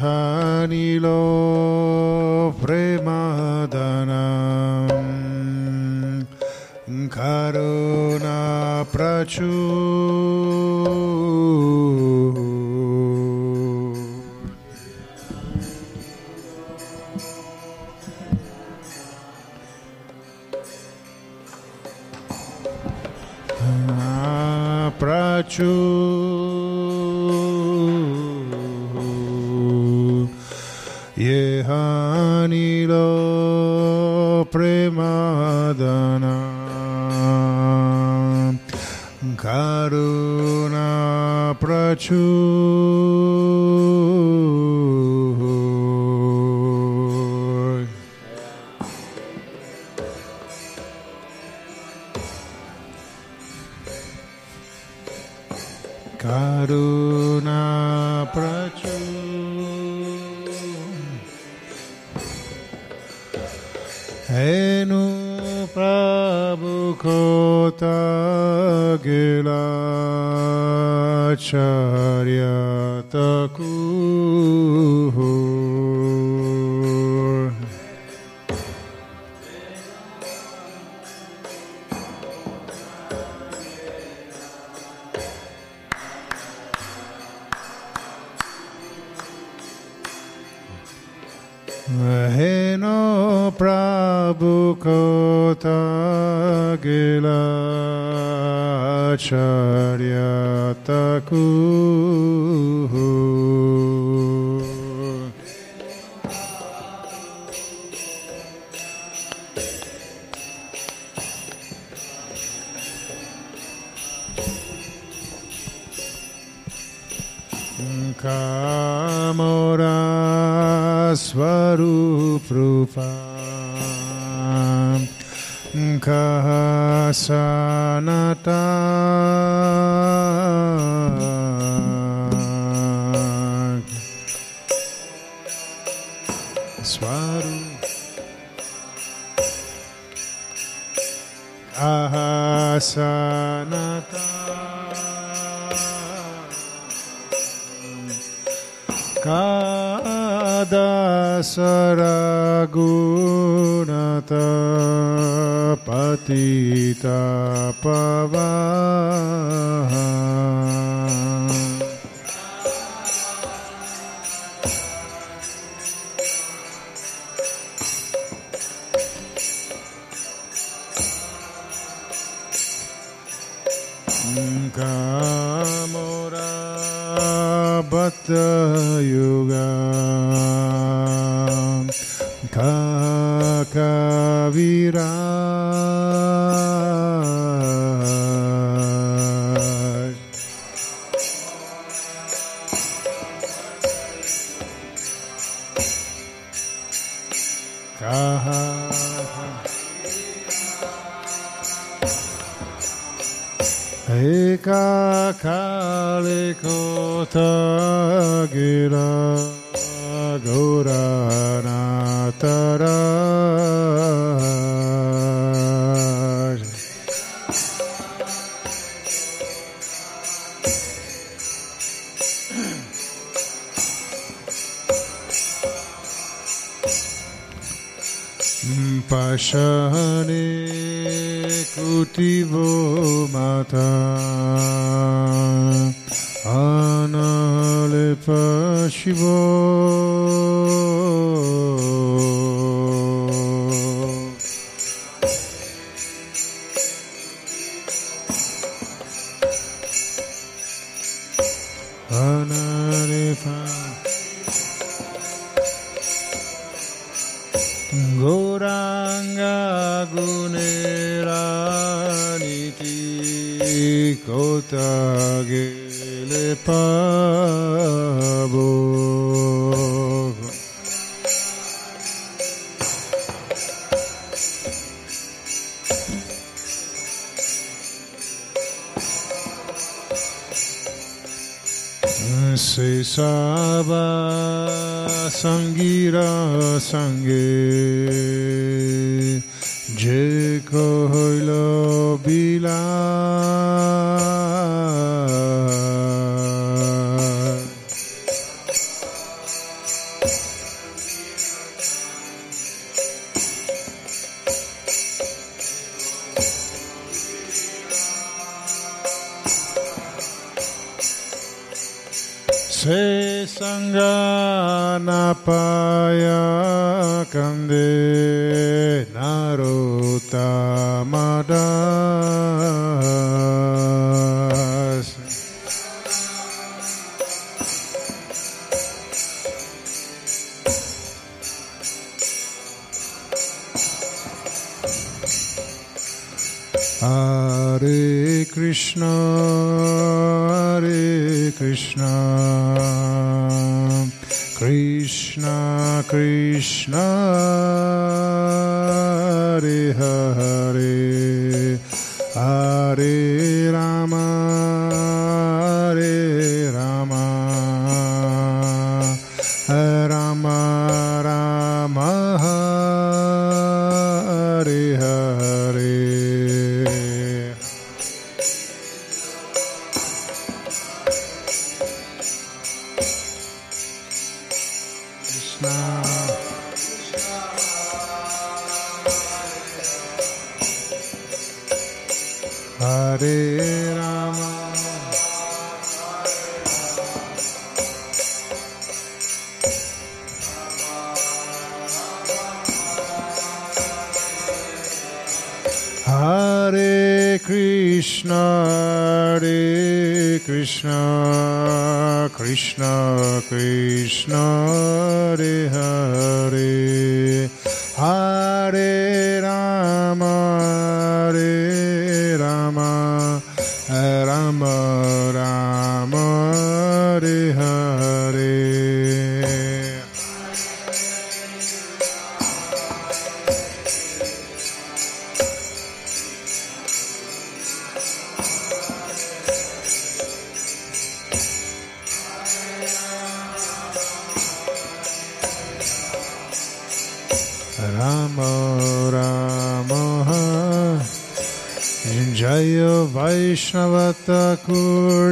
Hanil Kahasanata Kadasaragunata. Patita Pavaha Se Saba Sangira Sange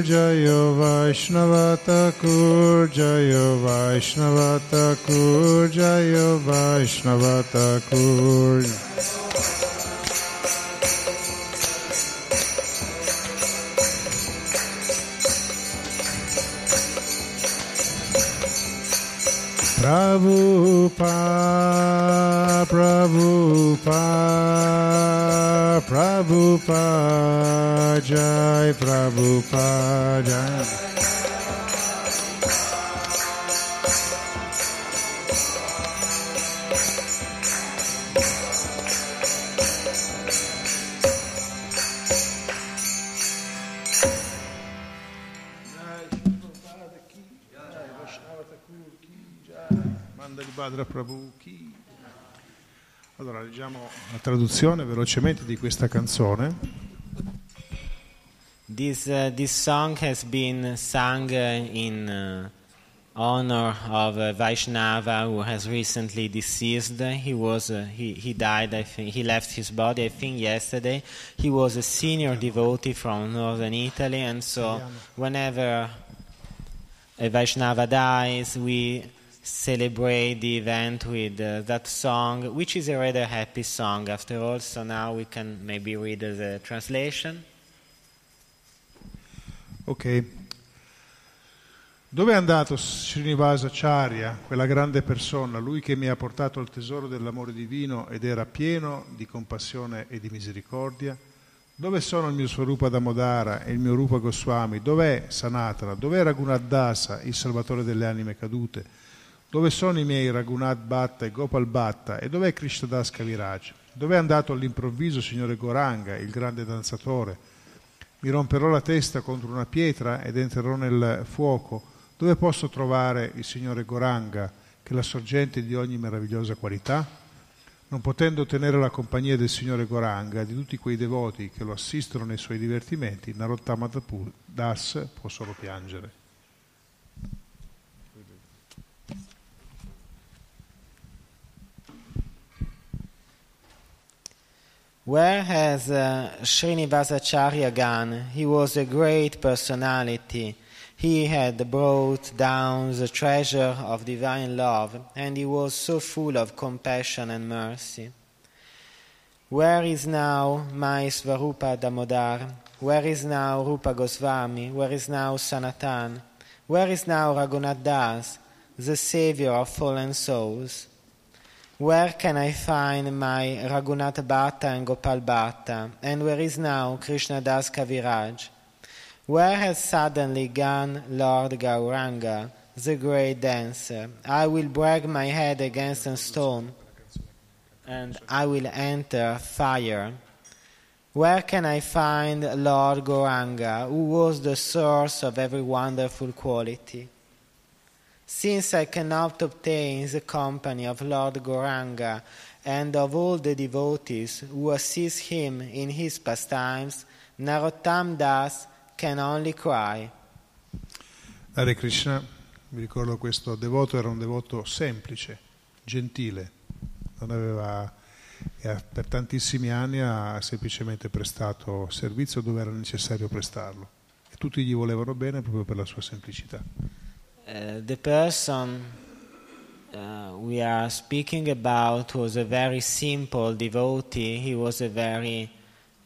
Jaya Vaishnava Thakur leggiamo la traduzione velocemente di questa canzone. This, uh, this song has been sung uh, in uh, honor of uh, Vaishnava who has recently deceased. He was uh, he, he died. I think he left his body. I think yesterday. He was a senior devotee from northern Italy, and so whenever a Vaishnava dies, we celebrate the event with uh, that song, which is a rather happy song after all. So now we can maybe read the translation. Ok. Dove è andato Srinivasa Charya, quella grande persona, lui che mi ha portato al tesoro dell'amore divino ed era pieno di compassione e di misericordia? Dove sono il mio Swarupa Damodara e il mio Rupa Goswami? Dov'è Sanatana? Dov'è Raghunath Dasa, il salvatore delle anime cadute? Dove sono i miei Raghunath Bhatta e Gopal Bhatta? E dov'è Krishnadas Kaviraj? Dov'è andato all'improvviso signore Goranga, il grande danzatore? Mi romperò la testa contro una pietra ed entrerò nel fuoco. Dove posso trovare il signore Goranga, che è la sorgente di ogni meravigliosa qualità? Non potendo ottenere la compagnia del signore Goranga di tutti quei devoti che lo assistono nei suoi divertimenti, Narottama Das può solo piangere. Where has uh, Srinivasacharya gone? He was a great personality. He had brought down the treasure of divine love, and he was so full of compassion and mercy. Where is now my Svarupa Damodar? Where is now Rupa Goswami? Where is now Sanatan? Where is now Raghunath Das, the savior of fallen souls? Where can I find my Raghunath Bhatta and Gopal Bhatta? And where is now Krishna Das Kaviraj? Where has suddenly gone Lord Gauranga, the great dancer? I will break my head against a stone, and I will enter fire. Where can I find Lord Gauranga, who was the source of every wonderful quality? Since I cannot obtain the company of Lord Gauranga and of all the devotees who assist him in his pastimes, Narottam Das can only cry. Hare Krishna, mi ricordo questo devoto era un devoto semplice, gentile, non aveva, per tantissimi anni ha semplicemente prestato servizio dove era necessario prestarlo e tutti gli volevano bene proprio per la sua semplicità. Uh, the person uh, we are speaking about was a very simple devotee. He was a very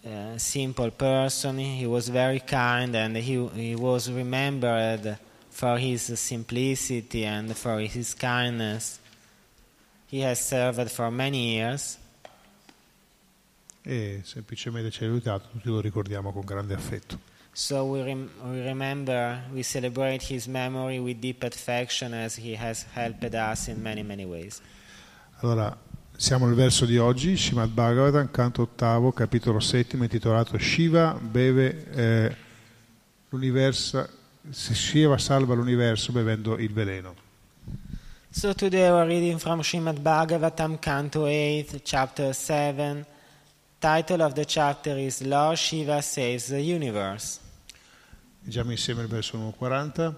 uh, simple person. He was very kind and he, he was remembered for his simplicity and for his kindness. He has served for many years. E semplicemente ci ha aiutato, tutti lo ricordiamo con grande affetto. So we, rem- we remember, we celebrate his memory with deep affection as he has helped us in many, many ways. Allora, siamo al verso di oggi, Srimad Bhagavatam, canto ottavo, capitolo settimo, intitolato Shiva beve eh, l'universo, Shiva salva l'universo bevendo il veleno. So today we're reading from Srimad Bhagavatam, canto 8, chapter 7. Title of the chapter is Lord Shiva Saves the Universe. Leggiamo insieme il verso 140.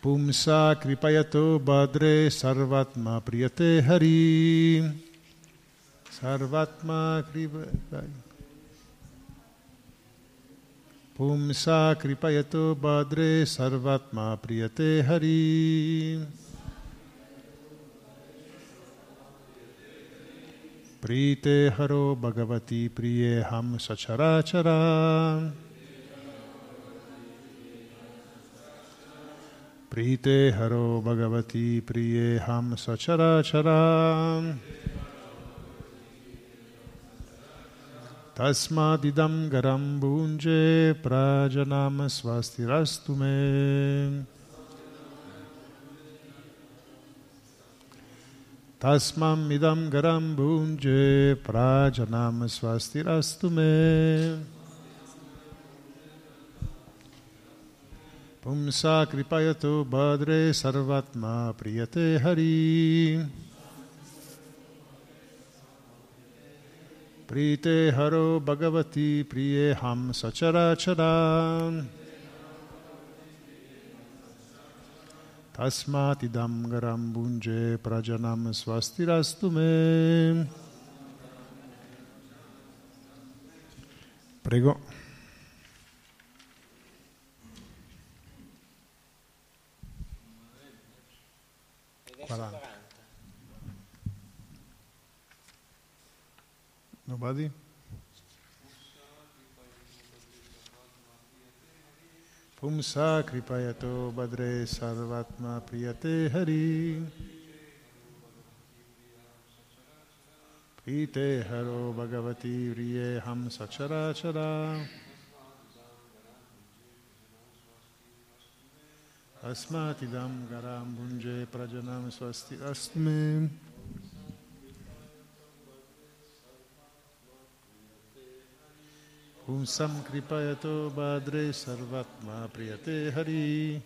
Pumsa kripayato badre sarvatma priyate hari. Sarvatma kripayato. Pumsa kripayato badre sarvatma priyate hari. Prite haro bhagavati priye ham sachara Prite haro bhagavati priye ham sachara chara. Tasmadidam garam bunje prajanam swastirastu me. Tasmam idam garam bunje prajanam पुंसा कृपयतु भद्रे सर्वात्मा प्रियते हरि प्रीते हरो भगवती प्रिय हम सचराचरा तस्मातिदं गरं भुञ्जे प्रजनं स्वस्तिरस्तु मे प्रेगो 140. Nobody? पुंसा कृपयतो भद्रे सर्वात्मा प्रियते हरि प्रीते हरो भगवती व्रिये हम सचराचरा chara. Asmatidam garam bunje prajanam swasti asme. Pumsam kripayato badre sarvatma priyate hari.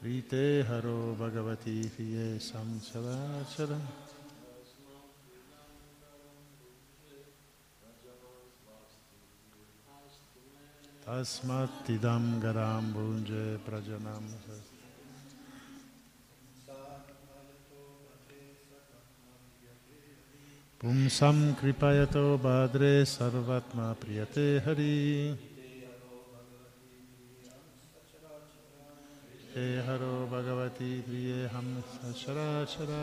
Prite haro bhagavati fiye samsavachara. Garam bunje prajanam sasti. पुंसं कृपयतो भद्रे सर्वात्मा प्रियते हरि हे हरो भगवती प्रिये हम सचराचरा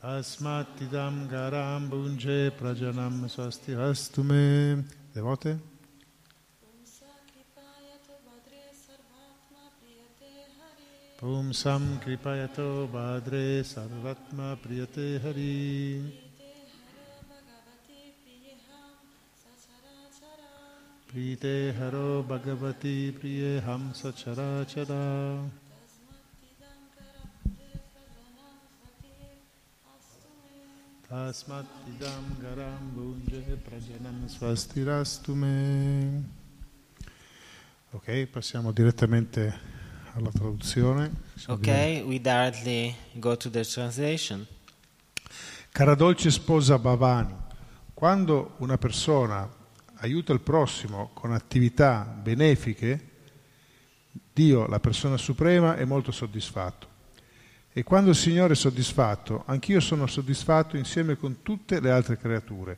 Tasmatidam garam bunge prajanam swasti astume. Le volte? Pum sam kripayato badre sarvatma priyate hari. Prite haro bhagavati priye ham sachara chara. तस्मत्तिदं गरां भुञ्जे प्रजनं स्वस्तिरास्तु me. Ok, passiamo direttamente alla traduzione. Siamo Okay, we directly go to the translation. Cara dolce sposa Bhavani, quando una persona aiuta il prossimo con attività benefiche, Dio, la persona suprema, è molto soddisfatto. E quando il Signore è soddisfatto, anch'io sono soddisfatto insieme con tutte le altre creature.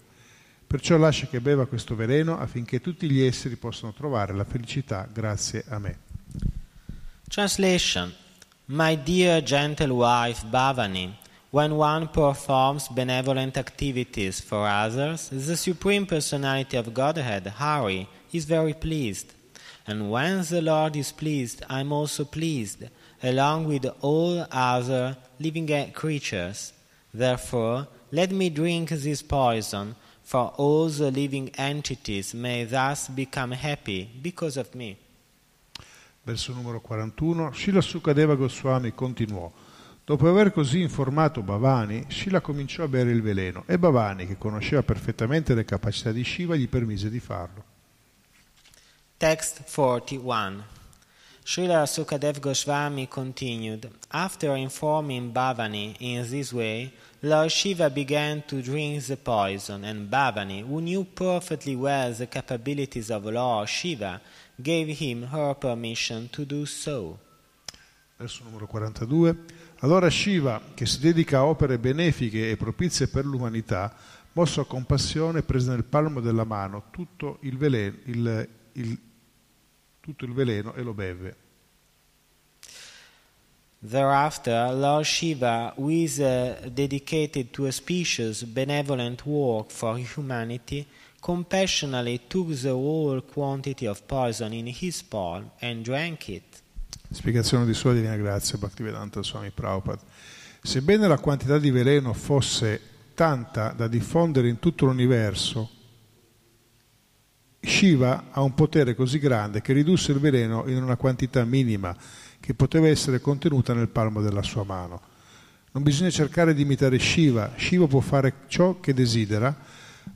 Perciò lascia che beva questo veleno affinché tutti gli esseri possano trovare la felicità grazie a me. Translation My dear gentle wife Bhavani, when one performs benevolent activities for others, the Supreme Personality of Godhead, Hari, is very pleased. And when the Lord is pleased, I am also pleased, along with all other living creatures. Therefore, let me drink this poison, for all the living entities may thus become happy because of me. Verso numero 41, Srila Sukadeva Goswami continuò. Dopo aver così informato Bhavani, Shila cominciò a bere il veleno e Bhavani, che conosceva perfettamente le capacità di Shiva, gli permise di farlo. Text 41. Srila Sukadev Goswami continued After informing Bhavani in this way, Lord Shiva began to drink the poison, and Bhavani, who knew perfectly well the capabilities of Lord Shiva, gave him her permission to do so. Verso numero 42. Allora Shiva, che si dedica a opere benefiche e propizie per l'umanità, mosso a compassione, prese nel palmo della mano tutto il veleno, il, il, tutto il veleno e lo beve. Thereafter, Lord Shiva, who is uh, dedicated to a specious benevolent work for humanity, compassionately took the whole quantity of poison in his palm and drank it. Spiegazione di Sua Divina Grazia, Bhaktivedanta Swami Prabhupada. Sebbene la quantità di veleno fosse tanta da diffondere in tutto l'universo, Shiva ha un potere così grande che ridusse il veleno in una quantità minima che poteva essere contenuta nel palmo della sua mano. Non bisogna cercare di imitare Shiva, Shiva può fare ciò che desidera,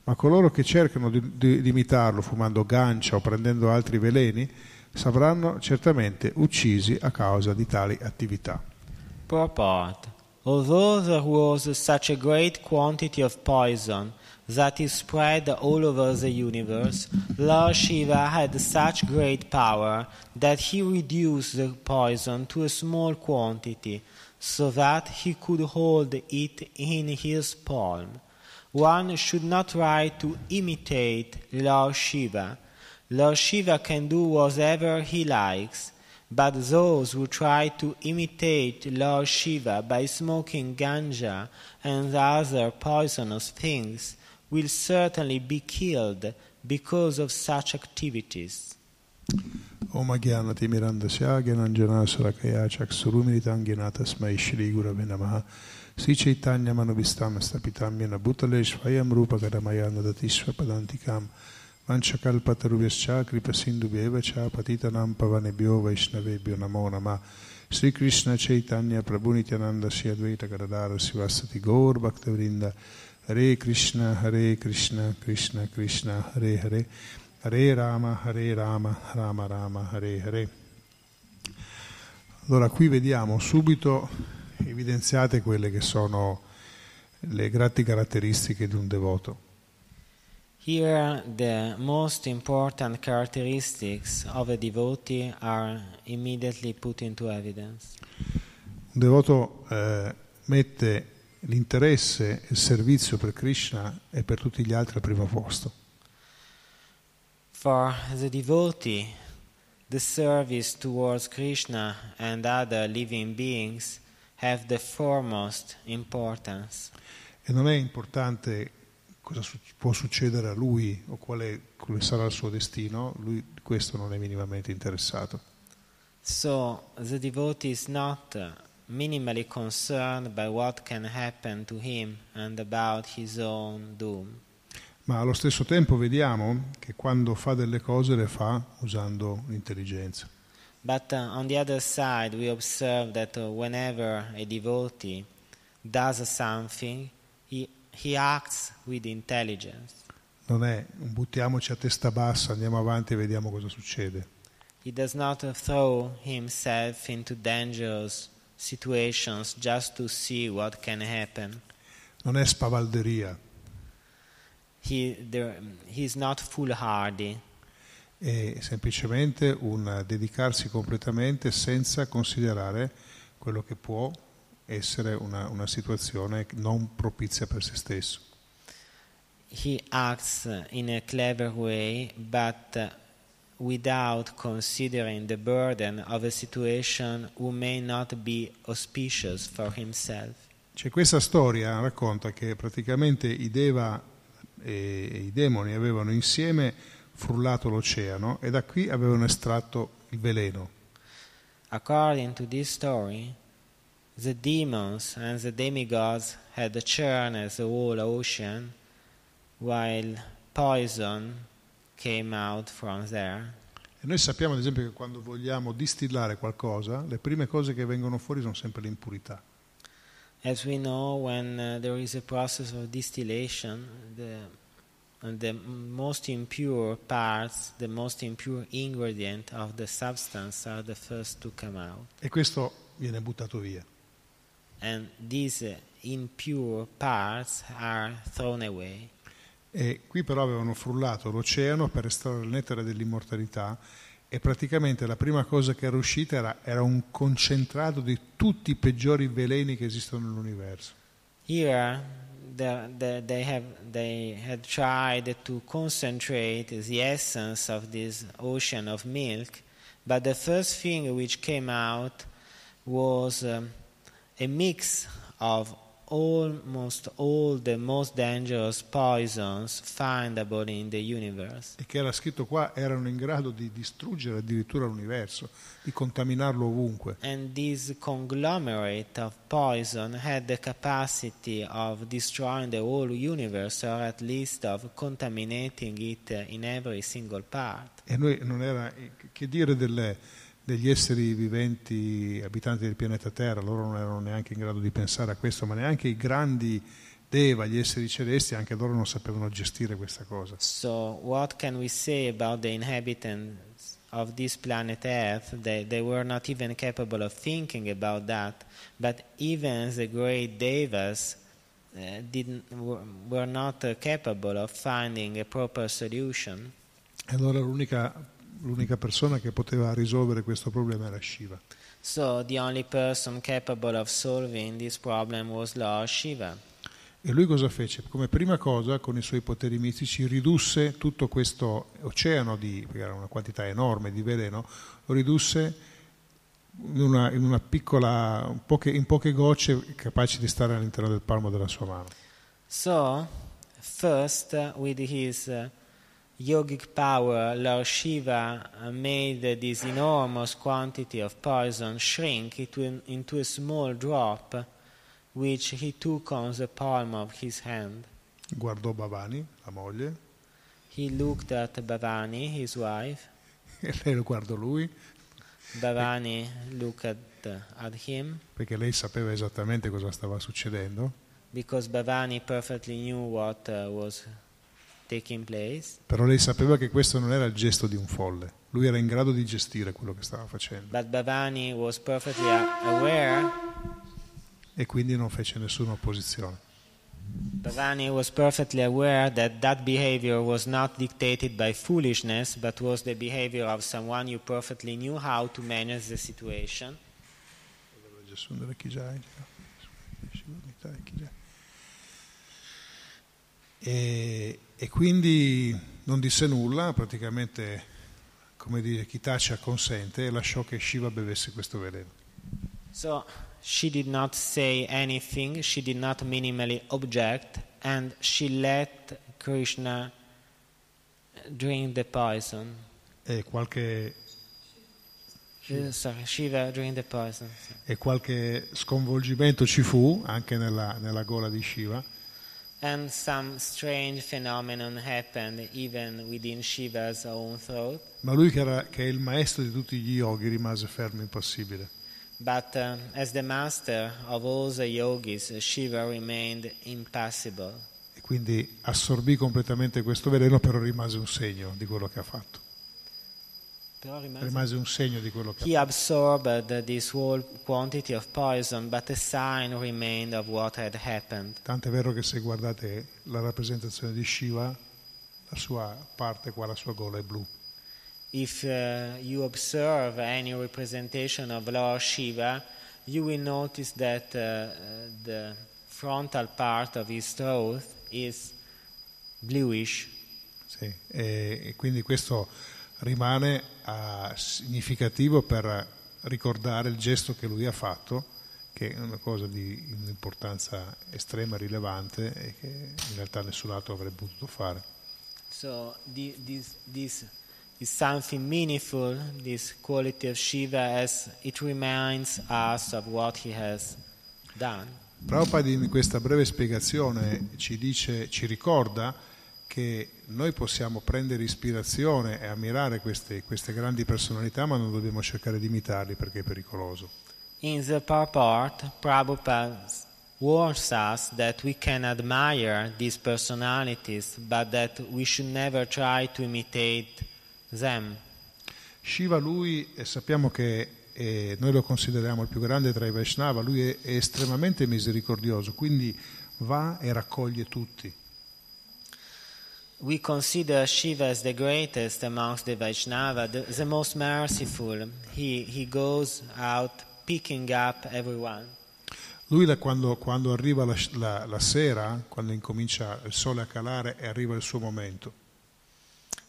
ma coloro che cercano di, di, di imitarlo fumando gancia o prendendo altri veleni saranno certamente uccisi a causa di tali attività. Purport. Although there was such a great quantity of poison that is spread all over the universe, Lord Shiva had such great power that he reduced the poison to a small quantity so that he could hold it in his palm. One should not try to imitate Lord Shiva. Lord Shiva can do whatever he likes, but those who try to imitate Lord Shiva by smoking ganja and other poisonous things will certainly be killed because of such activities. ओम अज्ञानति मिरन्दस्य ज्ञानञ्जनासुरकया चक्षुरुमिलिताङ्गिना तस्मै श्रीगुरवे नमः श्रीचैतन्यमनुविस्तामस्तपितां येन भूतले स्वयं रूपकरमया नदति स्वपदान्तिकां वंशकल्पतरुभ्यश्च कृपसिन्धुभ्येव च पतितनां पवनेभ्यो वैष्णवेभ्यो नमो नमः श्रीकृष्णचैतन्यप्रभुनित्यानन्दस्य द्वैतकरदारशिवासति गौर्भक्तवृन्द Hare Krishna Hare Krishna Krishna Krishna Hare Hare Hare Rama Hare Rama Rama Rama Hare Hare Allora qui vediamo subito evidenziate quelle che sono le grandi caratteristiche di un devoto. Here, the most important characteristics of a devotee are immediately put into evidence. Un devoto eh, mette l'interesse e il servizio per Krishna e per tutti gli altri al primo posto. For the devotee, the service towards Krishna and other living beings have the foremost importance. E non è importante cosa su- può succedere a lui o qual è- quale sarà il suo destino, lui questo non è minimamente interessato. So the devotee is not minimally concerned by what can happen to him and about his own doom. Ma allo stesso tempo vediamo che quando fa delle cose le fa usando l'intelligenza. But uh, on the other side, we observe that uh, whenever a devotee does something, he, he acts with intelligence. Non è buttiamoci a testa bassa, andiamo avanti e vediamo cosa succede. He does not uh, throw himself into dangerous situations just to see what can happen. Non è spavalderia, He, there, he is not foolhardy. è semplicemente un dedicarsi completamente senza considerare quello che può essere una, una situazione non propizia per se stesso. He acts in a clever way, but without considering the burden of a situation who may not be auspicious for himself. C'è questa storia racconta che praticamente i Deva e i demoni avevano insieme frullato l'oceano e da qui avevano estratto il veleno. According to this story, the demons and the demigods had churned the whole ocean, while poison came out from there. E noi sappiamo ad esempio che quando vogliamo distillare qualcosa, le prime cose che vengono fuori sono sempre le impurità. As we know, when uh, there is a process of distillation, the, the most impure parts, the most impure ingredient of the substance are the first to come out. E questo viene buttato via. And these uh, impure parts are thrown away. E qui però avevano frullato l'oceano per estrarre il nettare dell'immortalità e praticamente la prima cosa che era uscita era, era un concentrato di tutti i peggiori veleni che esistono nell'universo. Here, the, the, they, have, they had tried to concentrate the essence of this ocean of milk, but the first thing which came out was um, a mix of almost all the most dangerous poisons findable in the universe. E che era scritto qua erano in grado di distruggere addirittura l'universo, di contaminarlo ovunque. And this conglomerate of poison had the capacity of destroying the whole universe, or at least of contaminating it in every single part. E noi non era che dire delle, degli esseri viventi abitanti del pianeta Terra, loro non erano neanche in grado di pensare a questo, ma neanche i grandi Deva, gli esseri celesti, anche loro non sapevano gestire questa cosa. So, what can we say about the inhabitants of this planet Earth? They, they were not even capable of thinking about that, but even the great Devas uh, didn't, were, were not uh, capable of finding a proper solution. E allora l'unica, l'unica persona che poteva risolvere questo problema era Shiva. So, the only person capable of solving this problem was Lord Shiva. E lui cosa fece? Come prima cosa, con i suoi poteri mistici, ridusse tutto questo oceano, di, perché era una quantità enorme di veleno, lo ridusse in una, in una piccola, in poche, in poche gocce capaci di stare all'interno del palmo della sua mano. So, first, with his yogic power, Lord Shiva made this enormous quantity of poison shrink into, a small drop, which he took on the palm of his hand. Guardò Bhavani, la moglie, He looked at Bhavani, his wife. e lei lo guardò lui, Bhavani looked at, at him perché lei sapeva esattamente cosa stava succedendo, because Bhavani perfectly knew what uh, was. Però lei sapeva che questo non era il gesto di un folle, lui era in grado di gestire quello che stava facendo e quindi non fece nessuna opposizione. Bhavani was perfectly aware that that behavior was not dictated by foolishness, but was the behavior of someone who perfectly knew how to manage the situation. E, e quindi non disse nulla, praticamente come dire chi tace acconsente e lasciò che Shiva bevesse questo veleno. So she did not say anything, she did not minimally object, and she let Krishna drink the poison. E qualche, poison. e qualche sconvolgimento ci fu anche nella, nella gola di Shiva. And some strange phenomenon happened even within Shiva's own throat. Ma lui che, era, che è il maestro di tutti gli yogi rimase fermo impassibile. But uh, as the master of all the yogis, Shiva remained impassible. E quindi assorbì completamente questo veleno, però rimase un segno di quello che ha fatto. Rimase un segno di quello che ha He absorbed this whole quantity of poison, but a sign remained of what had happened. Tant'è vero che se guardate la rappresentazione di Shiva, la sua parte qua, la sua gola è blu. If uh, you observe any representation of Lord Shiva, you will notice that uh, the frontal part of his throat is bluish. Sì, e quindi questo rimane ah, significativo per ricordare il gesto che lui ha fatto, che è una cosa di un'importanza estrema e rilevante e che in realtà nessun altro avrebbe potuto fare. So this, this is something meaningful, this quality of Shiva, as it reminds us of what he has done. Prabhupada in questa breve spiegazione ci dice, ci ricorda che noi possiamo prendere ispirazione e ammirare queste, queste grandi personalità, ma non dobbiamo cercare di imitarli perché è pericoloso. In the purport, Prabhupada warns us that we can admire these personalities, but that we should never try to imitate them. Shiva lui, e sappiamo che eh, noi lo consideriamo il più grande tra i Vaishnava, lui è, è estremamente misericordioso, quindi va e raccoglie tutti. We consider Shiva as the greatest amongst the Vaishnava, the, the most merciful. He, he goes out picking up everyone. Lui da quando, quando arriva la, la- la sera, quando incomincia il sole a calare e arriva il suo momento,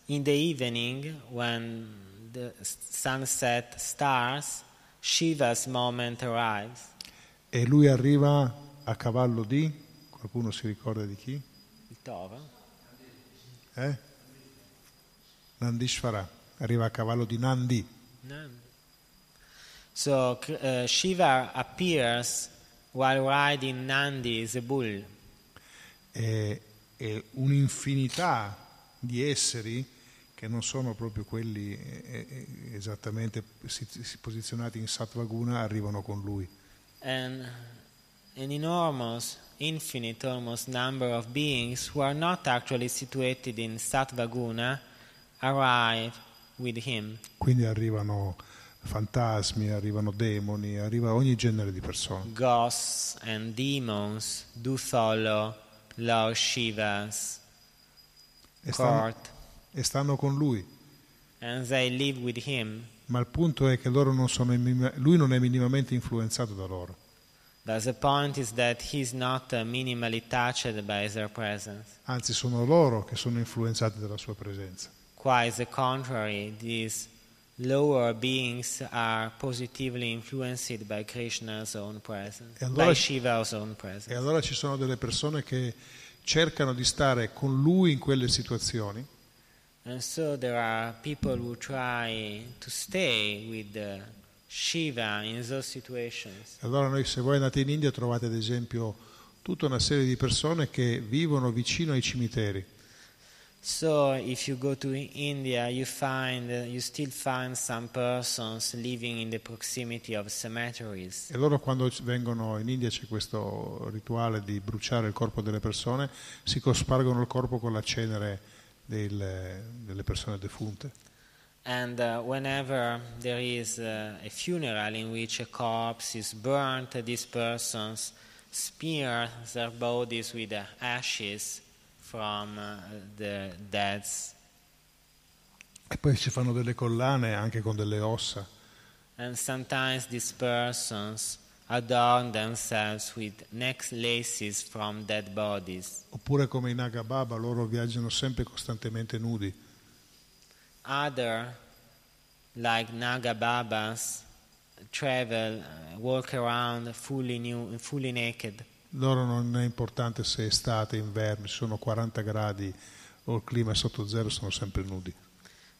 In the evening, when the sunset starts, Shiva's moment arrives. e lui arriva a cavallo di, qualcuno si ricorda di chi? Il toro. Eh? Nandishvara, arriva a cavallo di Nandi. No. So uh, Shiva appears while riding Nandi, the bull. e, e un'infinità di esseri che non sono proprio quelli eh, eh, esattamente si- si- posizionati in Sattvaguna arrivano con lui. and an enormous, infinite almost number of beings who are not actually situated in Sattvaguna arrive with him. Quindi arrivano fantasmi, arrivano demoni, arriva ogni genere di persone. Ghosts and demons do follow Lord Shiva's E stanno, court, e stanno con lui. and they live with him. Ma il punto è che loro non sono, minima- lui non è minimamente influenzato da loro. Anzi, sono loro che sono influenzati dalla sua presenza. Quite the contrary, these lower beings are positively influenced by Krishna's own presence, E allora- by Shiva's own E presence. allora ci sono delle persone che cercano di stare con lui in quelle situazioni And so there are people who try to stay with uh, Shiva in those situations. Allora noi se voi andate in India trovate ad esempio tutta una serie di persone che vivono vicino ai cimiteri So if you go to India, you find uh, you still find some persons living in the proximity of cemeteries. e loro quando vengono in India c'è questo rituale di bruciare il corpo delle persone, si cospargono il corpo con la cenere del- delle persone defunte. And uh, whenever there is uh, a funeral in which a corpse is burnt, these persons smear their bodies with the ashes from uh, the deads. E poi si fanno delle collane anche con delle ossa. And sometimes these persons adorn themselves with necklaces from dead bodies. Oppure come i Naga Baba, loro viaggiano sempre costantemente nudi. Other, like Naga Babas, travel, uh, walk around fully, new, fully naked. Loro non è importante se è estate, inverno, ci sono 40 gradi o il clima è sotto zero, sono sempre nudi.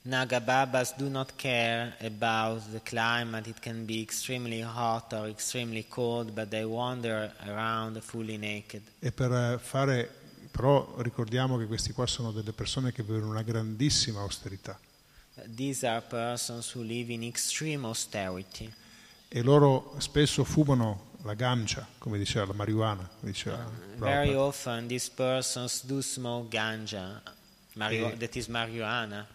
Nagababas do not care about the climate. It can be extremely hot or extremely cold, but they wander around fully naked. E per eh, fare, però ricordiamo che questi qua sono delle persone che vivono una grandissima austerità These are persons who live in extreme austerity. e loro spesso fumano la gancia, come diceva la marijuana, diceva Very Prabhupada. often, these persons do smoke ganja, mario- Eh. that is marijuana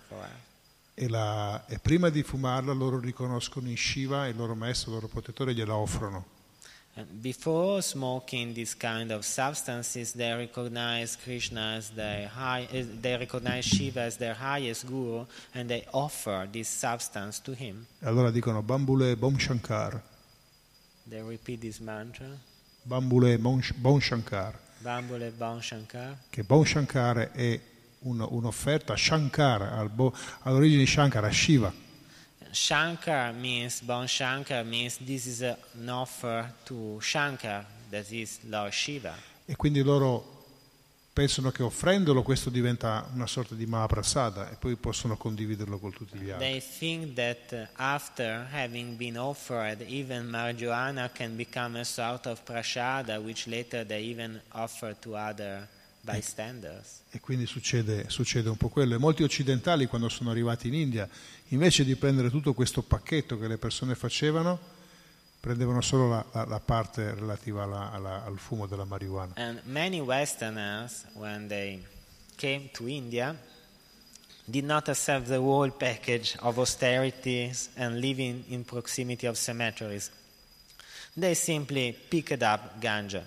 e, la- e prima di fumarla loro riconoscono in Shiva il loro maestro, il loro protettore, gliela offrono. And before smoking this kind of substances, they recognize Krishna as their high, eh, they recognize Shiva as their highest guru, and they offer this substance to him. Allora dicono Bambule Bom Shankar, They repeat this mantra, Bambule Bon Shankar, Bambule Bon Shankar. che Bon Shankar è un- un'offerta Shankar, al bo- all'origine di Shankar, a Shiva. Shankar means, Bon Shankar means this is an offer to Shankar, that is Lord Shiva. E quindi loro pensano che offrendolo questo diventa una sorta di Mahaprasada e poi possono condividerlo con tutti gli altri. They think that uh, after having been offered, even marijuana can become a sort of prasada, which later they even offer to other bystanders. E quindi succede, succede un po' quello. E molti occidentali, quando sono arrivati in India, invece di prendere tutto questo pacchetto che le persone facevano, prendevano solo la, la- la parte relativa alla- alla- al fumo della marijuana. And many Westerners, when they came to India, did not accept the whole package of austerities and living in proximity of cemeteries. They simply picked up ganja.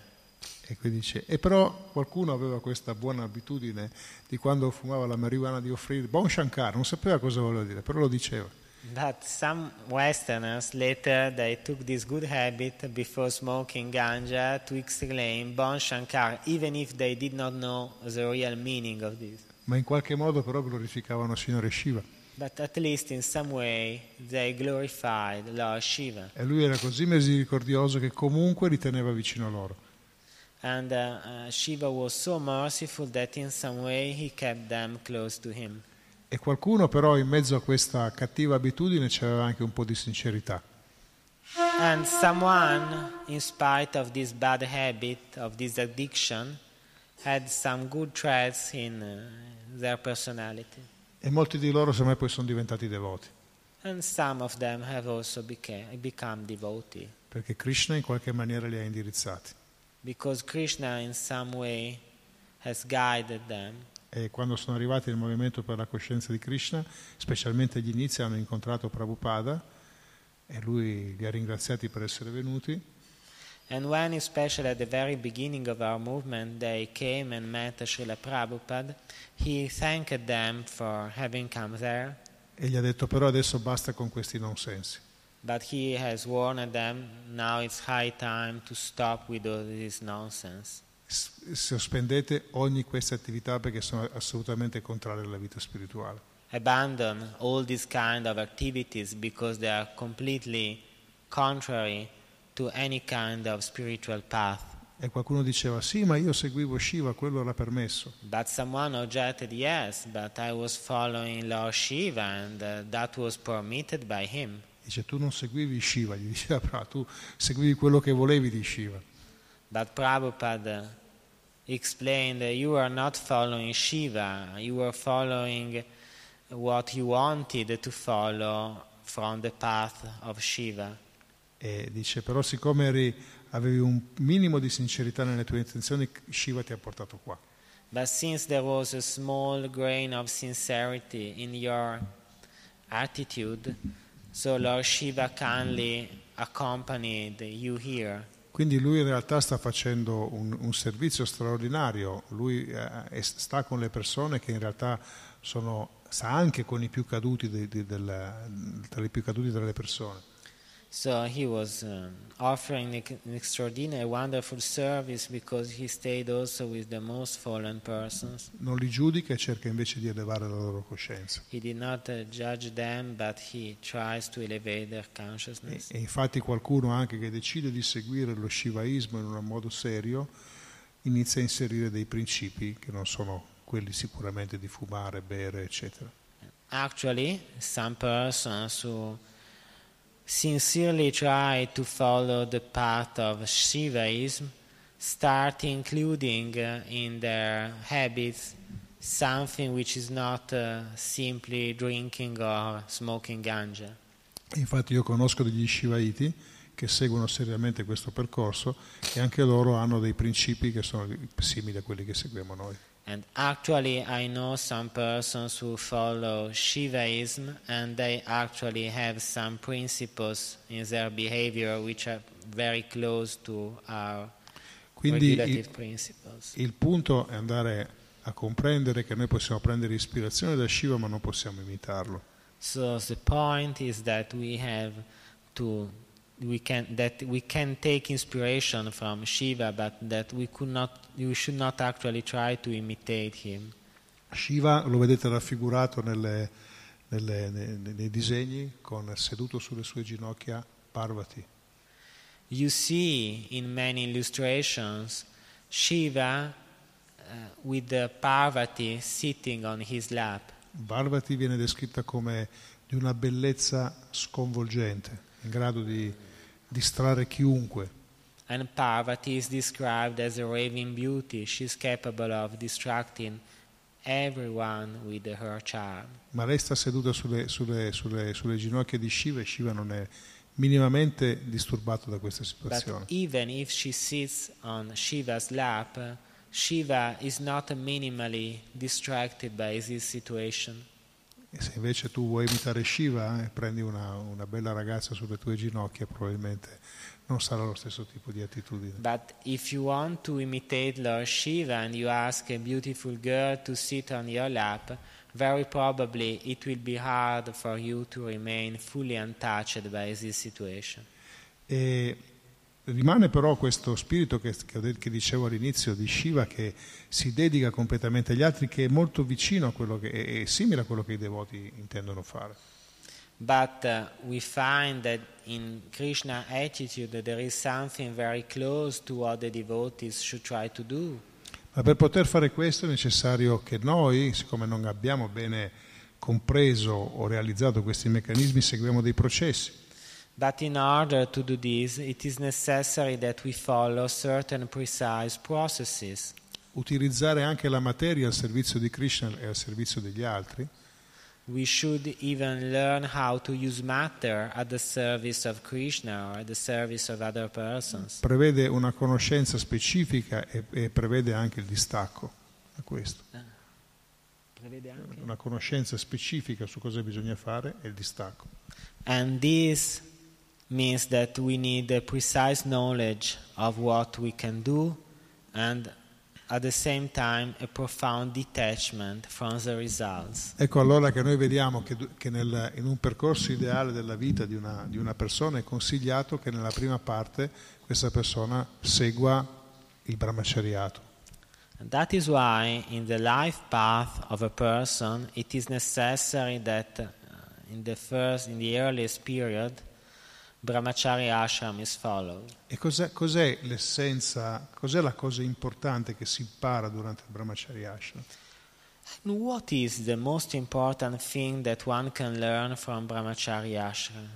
E quindi dice, e però qualcuno aveva questa buona abitudine di quando fumava la marijuana di offrire Bon Shankar, non sapeva cosa voleva dire, però lo diceva. But some Westerners later they took this good habit before smoking ganja to exclaim Bon Shankar, even if they did not know the real meaning of this. Ma in qualche modo però glorificavano il Signore Shiva. But at least in some way they glorified Lord Shiva. E lui era così misericordioso che comunque li teneva vicino a loro. And uh, uh, Shiva was so merciful that in some way he kept them close to him. E qualcuno però in mezzo a questa cattiva abitudine c'aveva anche un po' di sincerità. And someone, in spite of this bad habit, of this addiction, had some good traits in uh, their personality. E molti di loro secondo me poi sono diventati devoti, And some of them have also became, become devotee. perché Krishna in qualche maniera li ha indirizzati. Because Krishna, in some way, has guided them. E quando sono arrivati nel movimento per la coscienza di Krishna, specialmente agli inizi, hanno incontrato Prabhupada e lui li ha ringraziati per essere venuti And when, especially at the very beginning of our movement, they came and met Srila Prabhupada, he thanked them for having come there, e gli ha detto però adesso basta con questi nonsensi. But he has warned them now it's high time to stop with all this nonsense. Sospendete ogni questa attività perché sono assolutamente contrarie alla vita spirituale. Abandon all these kind of activities because they are completely contrary to any kind of spiritual path. E qualcuno diceva sì, ma io seguivo Shiva, quello era permesso. But someone objected, yes, but I was following Lord Shiva and uh, that was permitted by him. Dice tu non seguivi Shiva, gli diceva Prabhupada, tu seguivi quello che volevi di Shiva. But Prabhupada explained that you are not following Shiva, you are following what you wanted to follow from the path of Shiva. E dice però siccome eri- avevi un minimo di sincerità nelle tue intenzioni, Shiva ti ha portato qua. But since there was a small grain of sincerity in your attitude, so Lord Shiva kindly accompanied you here. Quindi lui in realtà sta facendo un, un servizio straordinario, lui eh, sta con le persone che in realtà sono, sta anche con i più caduti, di- di- del- tra i più caduti delle persone. So he was um, offering an extraordinary, wonderful service because he stayed also with the most fallen persons. Non li giudica e cerca invece di elevare la loro coscienza. He did not uh, judge them, but he tries to elevate their E, consciousness. e infatti qualcuno anche che decide di seguire lo shivaismo in un modo serio inizia a inserire dei principi che non sono quelli sicuramente di fumare, bere, eccetera. Actually, some persons who sincerely try to follow the path of Shivaism start including uh, in their habits something which is not uh, simply drinking or smoking ganja. Infatti io conosco degli shivaiti che seguono seriamente questo percorso e anche loro hanno dei principi che sono simili a quelli che seguiamo noi. And actually, I know some persons who follow Shivaism and they actually have some principles in their behavior which are very close to our Quindi regulative il, principles. il punto è andare a comprendere che noi possiamo prendere ispirazione da Shiva ma non possiamo imitarlo. So the point is that we have to we can that we can take inspiration from Shiva, but that we could not we should not actually try to imitate him. Shiva lo vedete raffigurato nelle- nelle- nei, nei disegni con seduto sulle sue ginocchia Parvati. You see in many illustrations Shiva uh, with the Parvati sitting on his lap. Parvati viene descritta come di una bellezza sconvolgente, in grado di distrarre chiunque. And Parvati is described as a raving beauty. She's capable of distracting everyone with her charm. Ma lei sta seduta sulle, sulle- sulle- sulle ginocchia di Shiva e Shiva non è minimamente disturbato da questa But situazione. even if she sits on Shiva's lap, Shiva is not minimally distracted by this situation. E se invece tu vuoi imitare Shiva e prendi una, una bella ragazza sulle tue ginocchia, probabilmente non sarà lo stesso tipo di attitudine. But if you want to imitate Lord Shiva and you ask a beautiful girl to sit on your lap, very probably it will be hard for you to remain fully untouched by this situation. E rimane però questo spirito che, che dicevo all'inizio di Shiva che si dedica completamente agli altri, che è molto vicino a quello che è simile a quello che i devoti intendono fare. But uh, we find that in Krishna attitude there is something very close to what the devotees should try to do. Ma per poter fare questo è necessario che noi, siccome non abbiamo bene compreso o realizzato questi meccanismi, seguiamo dei processi. But in order to do this, it is necessary that we follow certain precise processes. Utilizzare anche la materia al servizio di Krishna e al servizio degli altri We should even learn how to use matter at the service of Krishna or at the service of other persons. prevede una conoscenza specifica e, e prevede anche il distacco da questo. Una conoscenza specifica su cosa bisogna fare e il distacco. And this means that we need a precise knowledge of what we can do and at the same time a profound detachment from the results. Ecco allora che noi vediamo che, che nel- in un percorso ideale della vita di una, di una persona è consigliato che nella prima parte questa persona segua il brahmacariato. And that is why in the life path of a person it is necessary that uh, in the first in the earliest period brahmachari ashram is followed. E cos'è, cos'è l'essenza, cos'è la cosa importante che si impara durante il brahmacharya ashram? And what is the most important thing that one can learn from brahmachari ashram?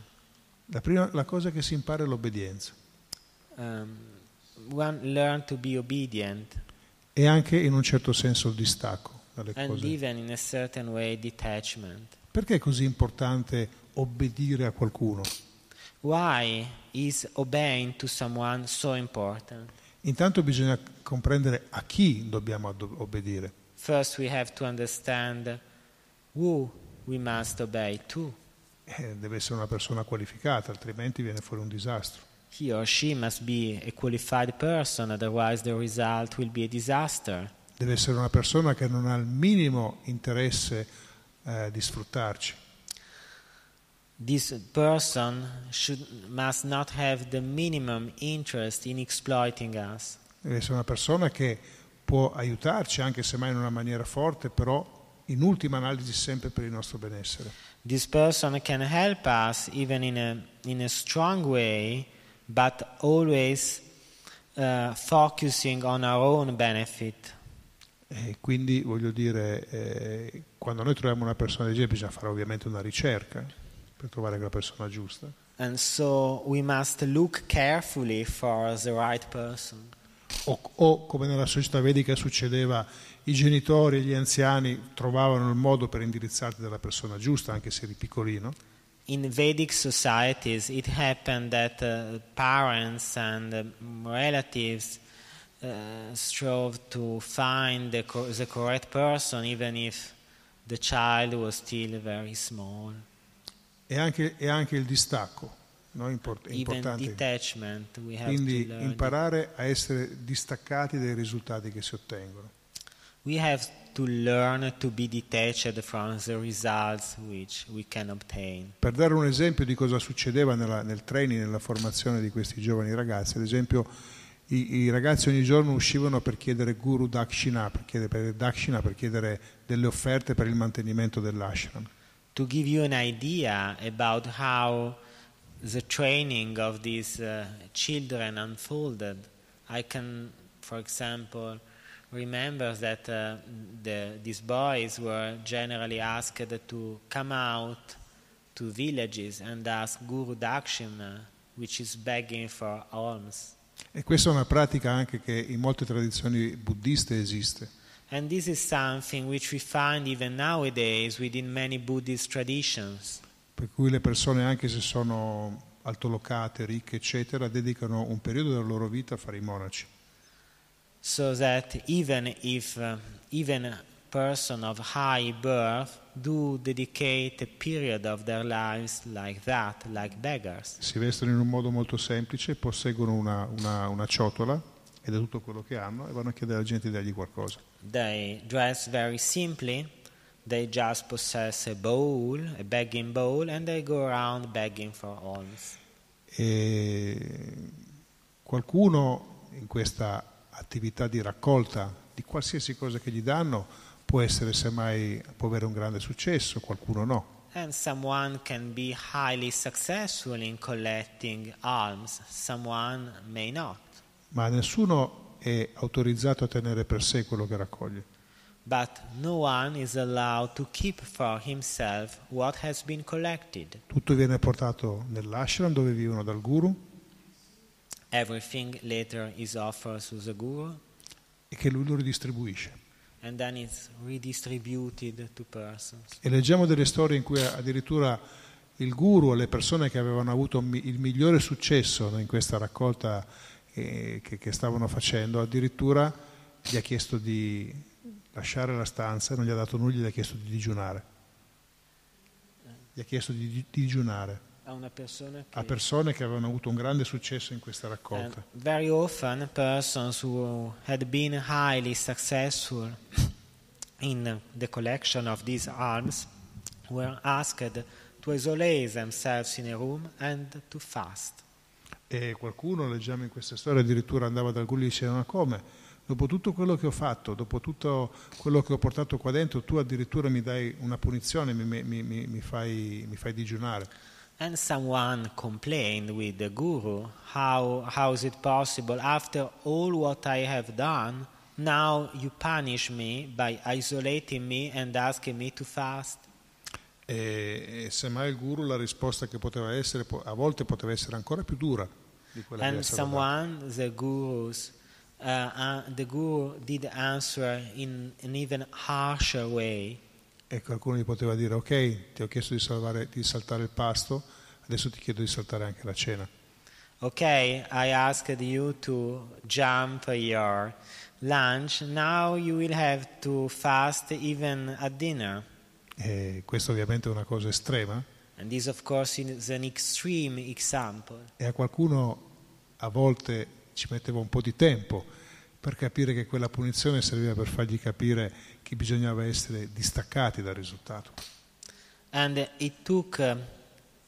La, prima, la cosa che si impara è l'obbedienza Um, one learn to be obedient e anche in un certo senso il distacco dalle and cose. even in a certain way detachment. Perché è così importante obbedire a qualcuno? Why is obeying to someone so important? Intanto bisogna comprendere a chi dobbiamo obbedire. First, we have to understand who we must obey to. Eh, deve essere una persona qualificata, altrimenti viene fuori un disastro. He or she must be a qualified person, otherwise, the result will be a disaster. Deve essere una persona che non ha il minimo interesse eh, di sfruttarci. This person should, must not have the minimum interest in exploiting us. Deve essere una persona che può aiutarci, anche se mai in una maniera forte, però in ultima analisi sempre per il nostro benessere. This person can help us even in a, in a strong way, but always uh, focusing on our own benefit. E quindi voglio dire, eh, quando noi troviamo una persona del genere bisogna fare ovviamente una ricerca per trovare quella persona giusta. And so we must look carefully for the right person. O, o come nella società vedica succedeva, i genitori e gli anziani trovavano il modo per indirizzarti dalla persona giusta, anche se eri piccolino. In Vedic societies, it happened that uh, parents and uh, relatives uh, strove to find the, co- the correct person, even if the child was still very small. E anche, e anche il distacco, no? Import- importante. Quindi imparare a essere distaccati dai risultati che si ottengono. We have to learn to be detached from the results which we can obtain. Per dare un esempio di cosa succedeva nella- nel training, nella formazione di questi giovani ragazzi, ad esempio i, i ragazzi ogni giorno uscivano per chiedere guru dakshina, per chiedere, per dakshina, per chiedere delle offerte per il mantenimento dell'ashram. To give you an idea about how the training of these uh, children unfolded, I can, for example, remember that uh, the, these boys were generally asked to come out to villages and ask Guru Dakshina, which is begging for alms. E questa è una pratica anche che in molte tradizioni buddiste esiste. And this is something which we find even nowadays within many Buddhist traditions. per cui le persone anche se sono altolocate, ricche, eccetera, dedicano un periodo della loro vita a fare i monaci. so that even if uh, even person of high birth do dedicate a period of their lives like that, like beggars. Si vestono in un modo molto semplice, posseggono una, una- una ciotola ed è tutto quello che hanno e vanno a chiedere alla gente di dargli qualcosa. They dress very simply. They just possess a bowl, a begging bowl, and they go around begging for alms. E qualcuno in questa attività di raccolta di qualsiasi cosa che gli danno può essere semmai può avere un grande successo, qualcuno no. And someone can be highly successful in collecting alms, someone may not. Ma nessuno è autorizzato a tenere per sé quello che raccoglie. But no one is allowed to keep for himself what has been collected. Tutto viene portato nell'ashram dove vivono dal guru Everything later is offered to the guru e che lui lo ridistribuisce. and then it's redistributed to persons. E leggiamo delle storie in cui addirittura il guru, le persone che avevano avuto il migliore successo in questa raccolta che, che stavano facendo, addirittura gli ha chiesto di lasciare la stanza, non gli ha dato nulla, gli ha chiesto di digiunare. Gli ha chiesto di, di digiunare A una persona che a persone che avevano avuto un grande successo in questa raccolta. very often, persons who had been highly successful in the collection of these alms were asked to isolate themselves in a room and to fast. E qualcuno, leggiamo in queste storie, addirittura andava dal guru e diceva: Ma come? Dopo tutto quello che ho fatto, dopo tutto quello che ho portato qua dentro, tu addirittura mi dai una punizione, mi, mi- mi- mi fai, fai digiunare. And someone complained with the guru, how, how is it possible? After all what I have done, now you punish me by isolating me and asking me to fast? E, e semmai il guru la risposta che poteva essere, a volte poteva essere ancora più dura di quella che And era stata data. someone, the gurus, uh, uh, the guru did answer in an even harsher way. E qualcuno gli poteva dire: Ok, ti ho chiesto di, salvare- di saltare il pasto, adesso ti chiedo di saltare anche la cena. Okay, I asked you to jump your lunch. Now you will have to fast even at dinner. E questo ovviamente è una cosa estrema And this, of course, is an extreme example. e a qualcuno a volte ci metteva un po' di tempo per capire che quella punizione serviva per fargli capire che bisognava essere distaccati dal risultato. And it took uh,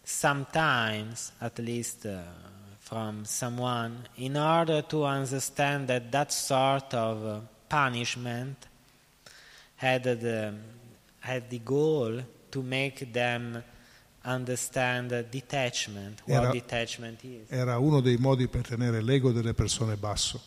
sometimes, at least uh, from someone, in order to understand that that sort of uh, punishment had the, had the goal to make them understand detachment, what Era- detachment is. Era uno dei modi per tenere l'ego delle persone basso.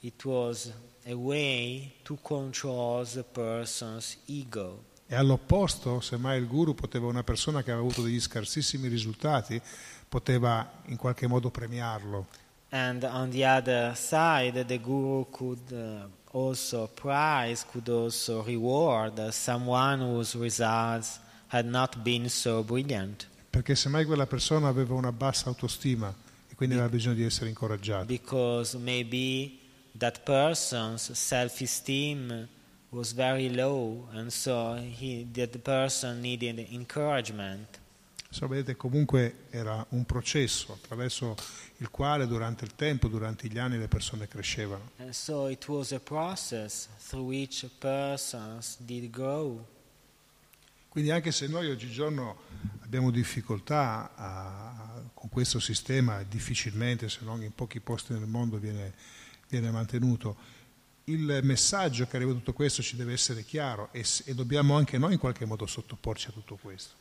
It was a way to control the person's ego. E all'opposto, semmai il guru poteva, una persona che aveva avuto degli scarsissimi risultati, poteva in qualche modo premiarlo. And on the other side, the guru could uh, also prize, could also reward someone whose results had not been so brilliant. Perché semmai quella persona aveva una bassa autostima e quindi aveva bisogno di essere incoraggiata. Because maybe that person's self esteem was very low, and so he, that person needed encouragement. So, vedete, comunque era un processo attraverso il quale durante il tempo, durante gli anni, le persone crescevano. And so it was a process through which persons did grow. Quindi anche se noi oggigiorno abbiamo difficoltà a- con questo sistema, difficilmente, se non in pochi posti nel mondo viene, viene mantenuto, il messaggio che arriva da tutto questo ci deve essere chiaro e, e dobbiamo anche noi in qualche modo sottoporci a tutto questo.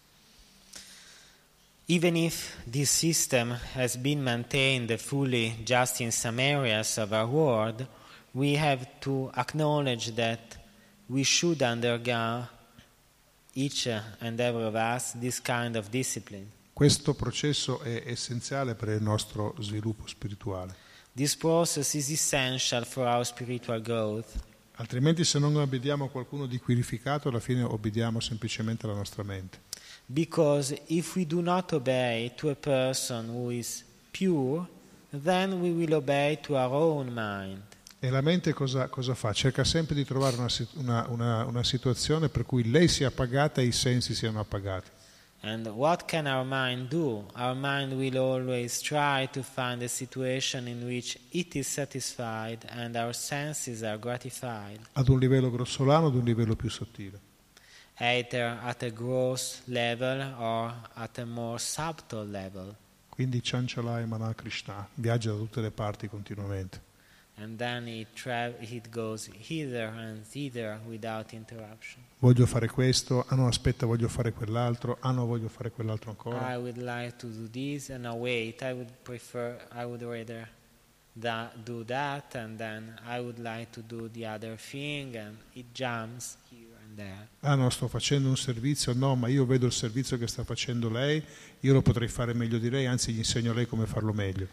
Even if this system has been maintained fully just in some areas of our world, we have to acknowledge that we should undergo, each and every of us, this kind of discipline. Questo processo è essenziale per il nostro sviluppo spirituale, This process is essential for our spiritual growth. altrimenti se non obbediamo a qualcuno di qualificato alla fine obbediamo semplicemente alla nostra mente. Because if we do not obey to a person who is pure, then we will obey to our own mind. E la mente cosa, cosa fa? Cerca sempre di trovare una, una- una- una situazione per cui lei sia appagata e i sensi siano appagati. And what can our mind do? Our mind will always try to find a situation in which it is satisfied and our senses are gratified, Ad un livello grossolano, ad un livello più sottile. Either at a gross level or at a more subtle level. Quindi Chanchalai Mana Krishna viaggia da tutte le parti continuamente. And then it, tra- it goes hither and thither without interruption. Voglio fare questo, ah no aspetta voglio fare quell'altro, ah no voglio fare quell'altro ancora. I would like to do this, and now wait, I would prefer, I would rather that, do that, and then I would like to do the other thing, and it jumps here and there. Ah no sto facendo un servizio, no ma io vedo il servizio che sta facendo lei, io lo potrei fare meglio di lei, anzi gli insegno a lei come farlo meglio.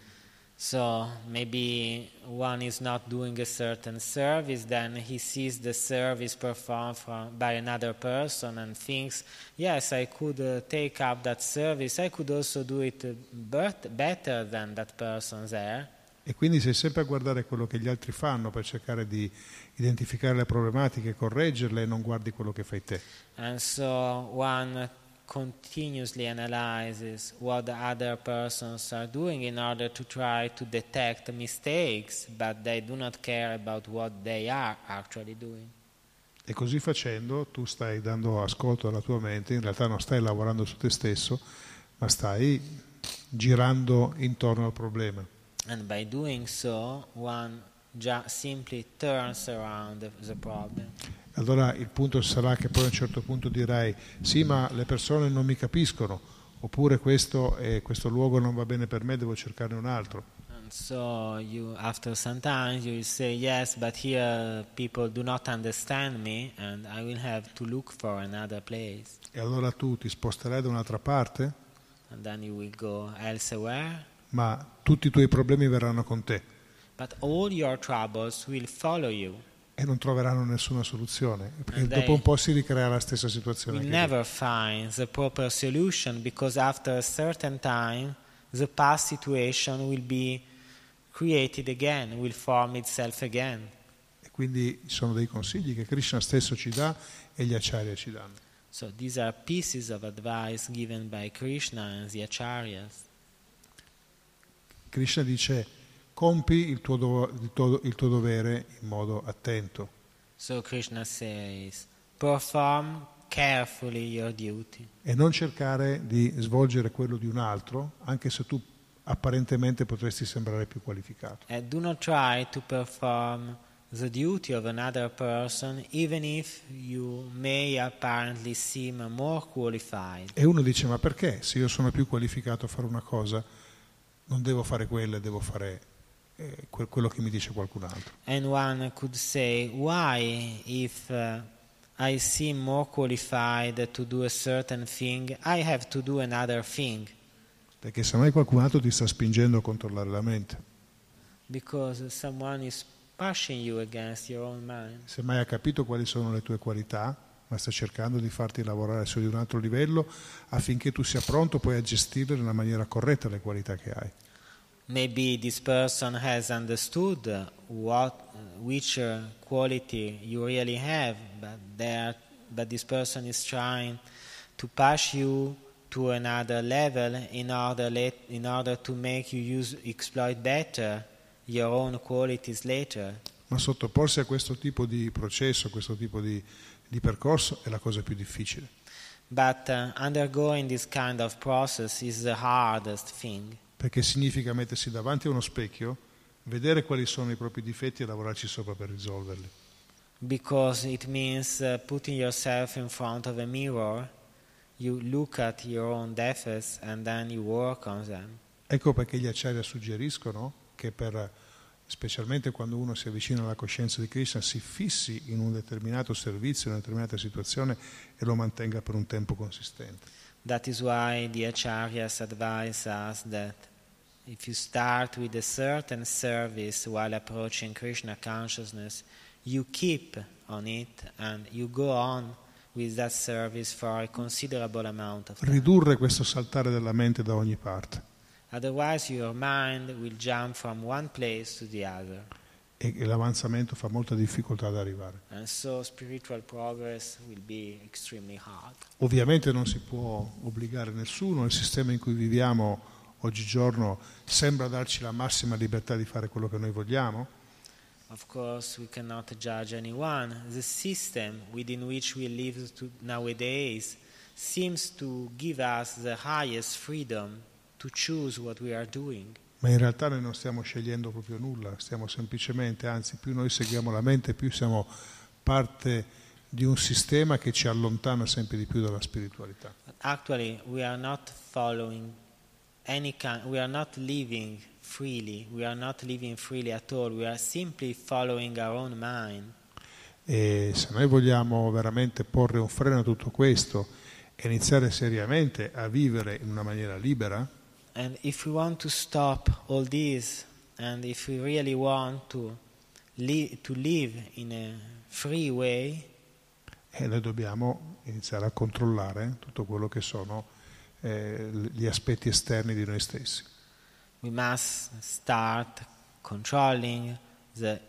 So maybe one is not doing a certain service, then he sees the service performed from, by another person and thinks, yes, I could uh, take up that service, I could also do it uh, bet- better than that person there. E quindi sei sempre a guardare quello che gli altri fanno per cercare di identificare le problematiche, correggerle e non guardi quello che fai te. And so one continuously analyzes what the other persons are doing in order to try to detect mistakes, but they do not care about what they are actually doing. E così facendo tu stai dando ascolto alla tua mente, in realtà non stai lavorando su te stesso, ma stai girando intorno al problema. And by doing so, one ju- simply turns around the, the problem. Allora il punto sarà che poi a un certo punto dirai sì ma le persone non mi capiscono, oppure questo, eh, questo luogo non va bene per me, devo cercarne un altro. And so you, after some time, you will say, yes, but here people do not understand me, and I will have to look for another place. E allora tu ti sposterai da un'altra parte, And then you will go elsewhere, ma tutti i tuoi problemi verranno con te but all your troubles will follow you. e non troveranno nessuna soluzione, perché dopo un po' si ricrea la stessa situazione. will never find the proper solution because after a certain time, the past situation will be created again, will form itself again. E quindi sono dei consigli che Krishna stesso ci dà e gli acharya ci danno. So these are pieces of advice given by Krishna and the acharyas. Krishna dice compi il tuo, do- il tuo- il tuo dovere in modo attento, So Krishna says, perform carefully your duty. e non cercare di svolgere quello di un altro, anche se tu apparentemente potresti sembrare più qualificato. And do not try to perform the duty of another person, even if you may apparently seem more qualified. E uno dice, ma perché se io sono più qualificato a fare una cosa, non devo fare quella, devo fare eh, que- quello che mi dice qualcun altro? And one could say, why, if uh, I seem more qualified to do a certain thing, I have to do another thing? Perché semmai qualcun altro ti sta spingendo a controllare la mente, Because someone is pushing you against your own mind. semmai ha capito quali sono le tue qualità, ma sta cercando di farti lavorare su di un altro livello affinché tu sia pronto poi a gestire nella maniera corretta le qualità che hai. Maybe this person has understood what, which uh, quality you really have, but, there, but this person is trying to push you to another level in order, let, in order to make you use, exploit better your own qualities later. Ma sottoporsi a questo tipo di processo, a questo tipo di, di percorso è la cosa più difficile. But uh, undergoing this kind of process is the hardest thing. perché significa mettersi davanti a uno specchio, vedere quali sono i propri difetti e lavorarci sopra per risolverli. because it means uh, putting yourself in front of a mirror. You look at your own defects and then you work on them. Ecco perché gli acciari suggeriscono che per, specialmente quando uno si avvicina alla coscienza di Krishna, si fissi in un determinato servizio, in una determinata situazione e lo mantenga per un tempo consistente. That is why the acharyas advise us that if you start with a certain service while approaching Krishna consciousness, you keep on it and you go on with that service for a considerable amount of time. Ridurre questo saltare della mente da ogni parte Otherwise, your mind will jump from one place to the other. e l'avanzamento fa molta difficoltà ad arrivare. And so spiritual progress will be extremely hard. Ovviamente non si può obbligare nessuno, il sistema in cui viviamo oggigiorno sembra darci la massima libertà di fare quello che noi vogliamo, Of course, we cannot judge anyone. The system within which we live nowadays seems to give us the highest freedom to choose what we are doing. ma in realtà noi non stiamo scegliendo proprio nulla, stiamo semplicemente, anzi più noi seguiamo la mente, più siamo parte di un sistema che ci allontana sempre di più dalla spiritualità. Actually, we are not following any kind, we are not living freely, we are not living freely at all, we are simply following our own mind. E se noi vogliamo veramente porre un freno a tutto questo e iniziare seriamente a vivere in una maniera libera, And if we want to stop all this, and if we really want to, li- to live in a free way, e noi dobbiamo iniziare a controllare tutto quello che sono eh, gli aspetti esterni di noi stessi. we must start controlling the,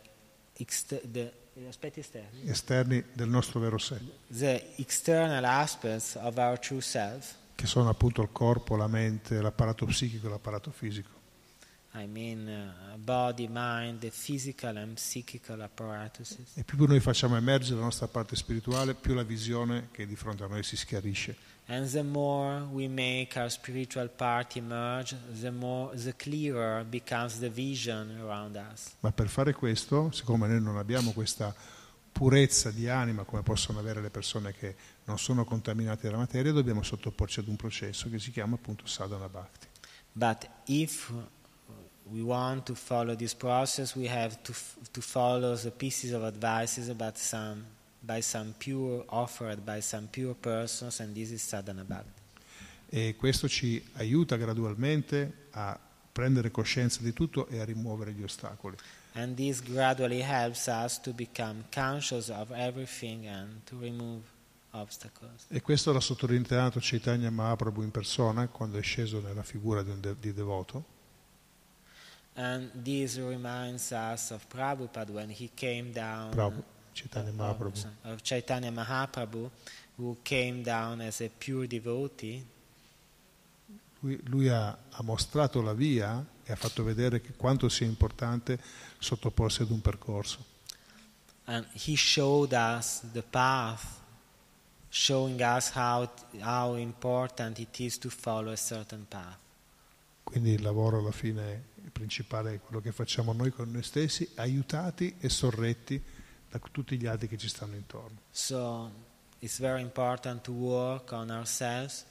exter- the, gli aspetti esterni, esterni del nostro vero sé, the external aspects of our true self. Che sono appunto il corpo, la mente, l'apparato psichico e l'apparato fisico. I mean, uh, body, mind, the physical and psychical apparatuses. E più noi facciamo emergere la nostra parte spirituale, più la visione che è di fronte a noi si schiarisce. And the more we make our spiritual part emerge, the more, the clearer becomes the vision around us. Ma per fare questo, siccome noi non abbiamo questa purezza di anima come possono avere le persone che non sono contaminate dalla materia, dobbiamo sottoporci ad un processo che si chiama appunto sadhana bhakti. But if we want to follow this process, we have to, f- to follow the pieces of advices about some, by some pure, offered by some pure persons, and this is sadhana bhakti. E questo ci aiuta gradualmente a prendere coscienza di tutto e a rimuovere gli ostacoli. And this gradually helps us to become conscious of everything and to remove. E questo l'ha sottolineato Chaitanya Mahaprabhu in persona quando è sceso nella figura di de- di devoto. And this reminds us of Prabhupada when he came down. Prabhu, Chaitanya uh, Mahaprabhu. sorry, of Chaitanya Mahaprabhu, who came down as a pure devotee. Lui, lui ha, ha mostrato la via e ha fatto vedere che quanto sia importante sottoporsi ad un percorso. And he showed us the path showing us how, how important it is to follow a certain path. Quindi il lavoro alla fine principale è quello che facciamo noi con noi stessi, aiutati e sorretti da tutti gli altri che ci stanno intorno. So it's very important to work on ourselves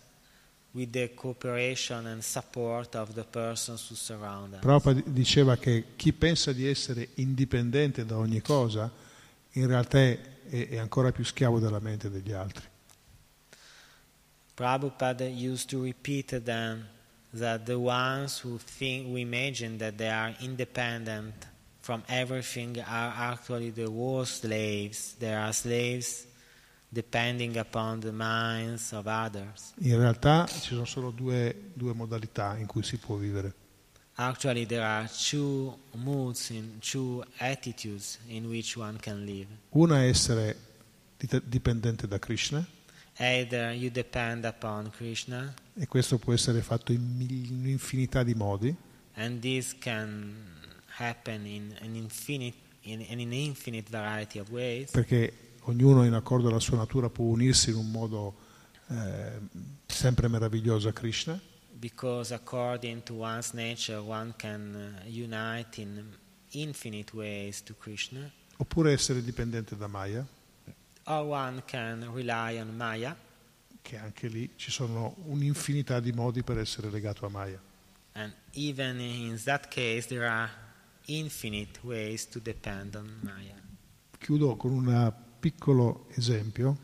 with the cooperation and support of the persons who surround us. Prabhupada diceva che chi pensa di essere indipendente da ogni cosa, in realtà è, è ancora più schiavo della mente degli altri. Prabhupada used to repeat then that the ones who think who imagine that they are independent from everything are actually the worst slaves. They are slaves depending upon the minds of others. In realtà ci sono solo due, due modalità in cui si può vivere. Actually, there are two moods, in, two attitudes in which one can live. Una è essere dipendente da Krishna Either you depend upon Krishna, e questo può essere fatto in un'infinità di modi, and this can happen in an infinite, in, in an infinite variety of ways. perché ognuno in accordo alla sua natura può unirsi in un modo eh, sempre meraviglioso a Krishna, Because according to one's nature, one can uh, unite in infinite ways to Krishna, oppure essere dipendente da Maya, or one can rely on Maya, che anche lì ci sono un'infinità di modi per essere legato a Maya. and even in that case, there are infinite ways to depend on Maya. Chiudo con un piccolo esempio.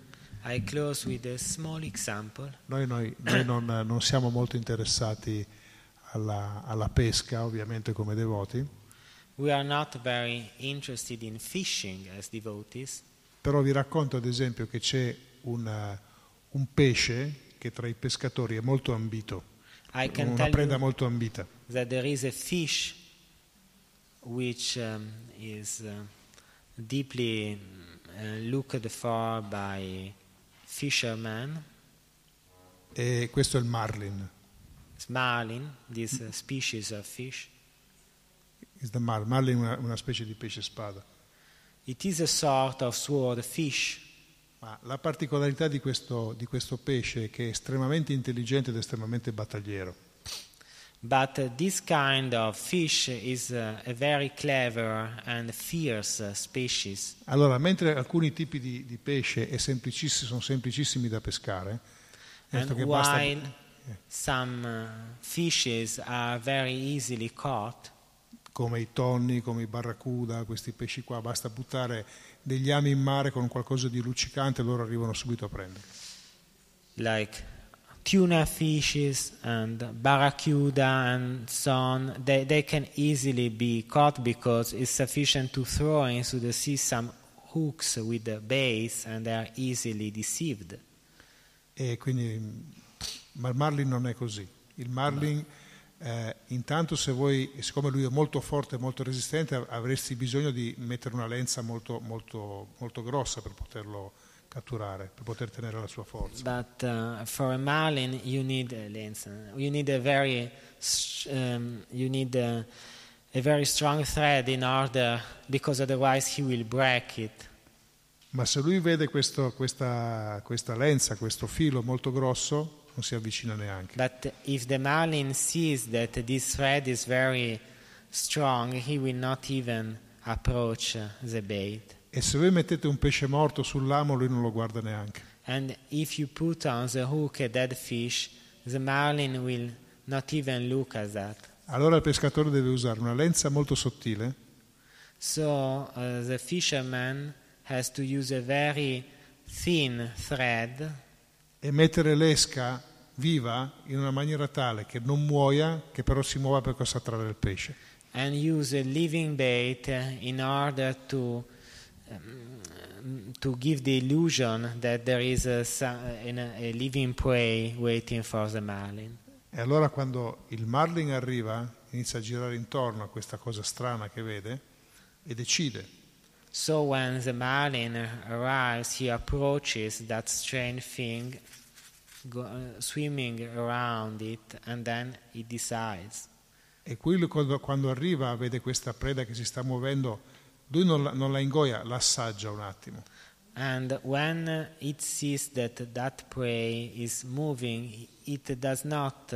I close with a small example. Noi, noi- noi non, non siamo molto interessati alla, alla pesca, ovviamente come devoti, We are not very interested in fishing as devotees, però vi racconto ad esempio che c'è un, un pesce che tra i pescatori è molto ambito, I can una preda molto ambita. that there is a fish which um, is uh, deeply uh, looked for by fishermen. E questo è il marlin. It's marlin, this uh, species of fish. Is the mar- marlin è una, una specie di pesce spada. It is a sort of sword fish, Ma la particolarità di questo, di questo pesce è che è estremamente intelligente ed estremamente battagliero. but uh, this kind of fish is uh, a very clever and fierce uh, species. Allora, mentre alcuni tipi di, di pesce è semplicissimi- sono semplicissimi da pescare, And che basta- while some fishes are very easily caught, come i tonni, come i barracuda, questi pesci qua, basta buttare degli ami in mare con qualcosa di luccicante e loro arrivano subito a prendere. like tuna fishes and barracuda and so on, they, they can easily be caught because it's sufficient to throw into the sea some hooks with the baits and they are easily deceived. E quindi, ma il marlin non è così. Il marlin, eh, intanto se vuoi, siccome lui è molto forte e molto resistente, avresti bisogno di mettere una lenza molto, molto, molto grossa per poterlo catturare, per poter tenere la sua forza. But uh, for a marlin, you need a lens. You need a very, um, you need a, a very strong thread in order, because otherwise he will break it. Ma se lui vede questo- questa, questa lenza, questo filo molto grosso, non si avvicina neanche. But if the marlin sees that this thread is very strong, he will not even approach the bait. E se voi mettete un pesce morto sull'amo, lui non lo guarda neanche. And if you put on the hook a dead fish, the marlin will not even look at that. Allora il pescatore deve usare una lenza molto sottile So uh, the fisherman has to use a very thin thread e mettere l'esca viva in una maniera tale che non muoia, che però si muova per possa attrarre il pesce. and use a living bait in order to um, to give the illusion that there is a, a living prey waiting for the marlin. E allora quando il marlin arriva, inizia a girare intorno a questa cosa strana che vede e decide. So when the marlin arrives, he approaches that strange thing, go, uh, swimming around it, and then he decides. E qui lui quando, quando arriva vede questa preda che si sta muovendo, lui non la, non la ingoia, la assaggia un attimo. And when it sees that that prey is moving, it does not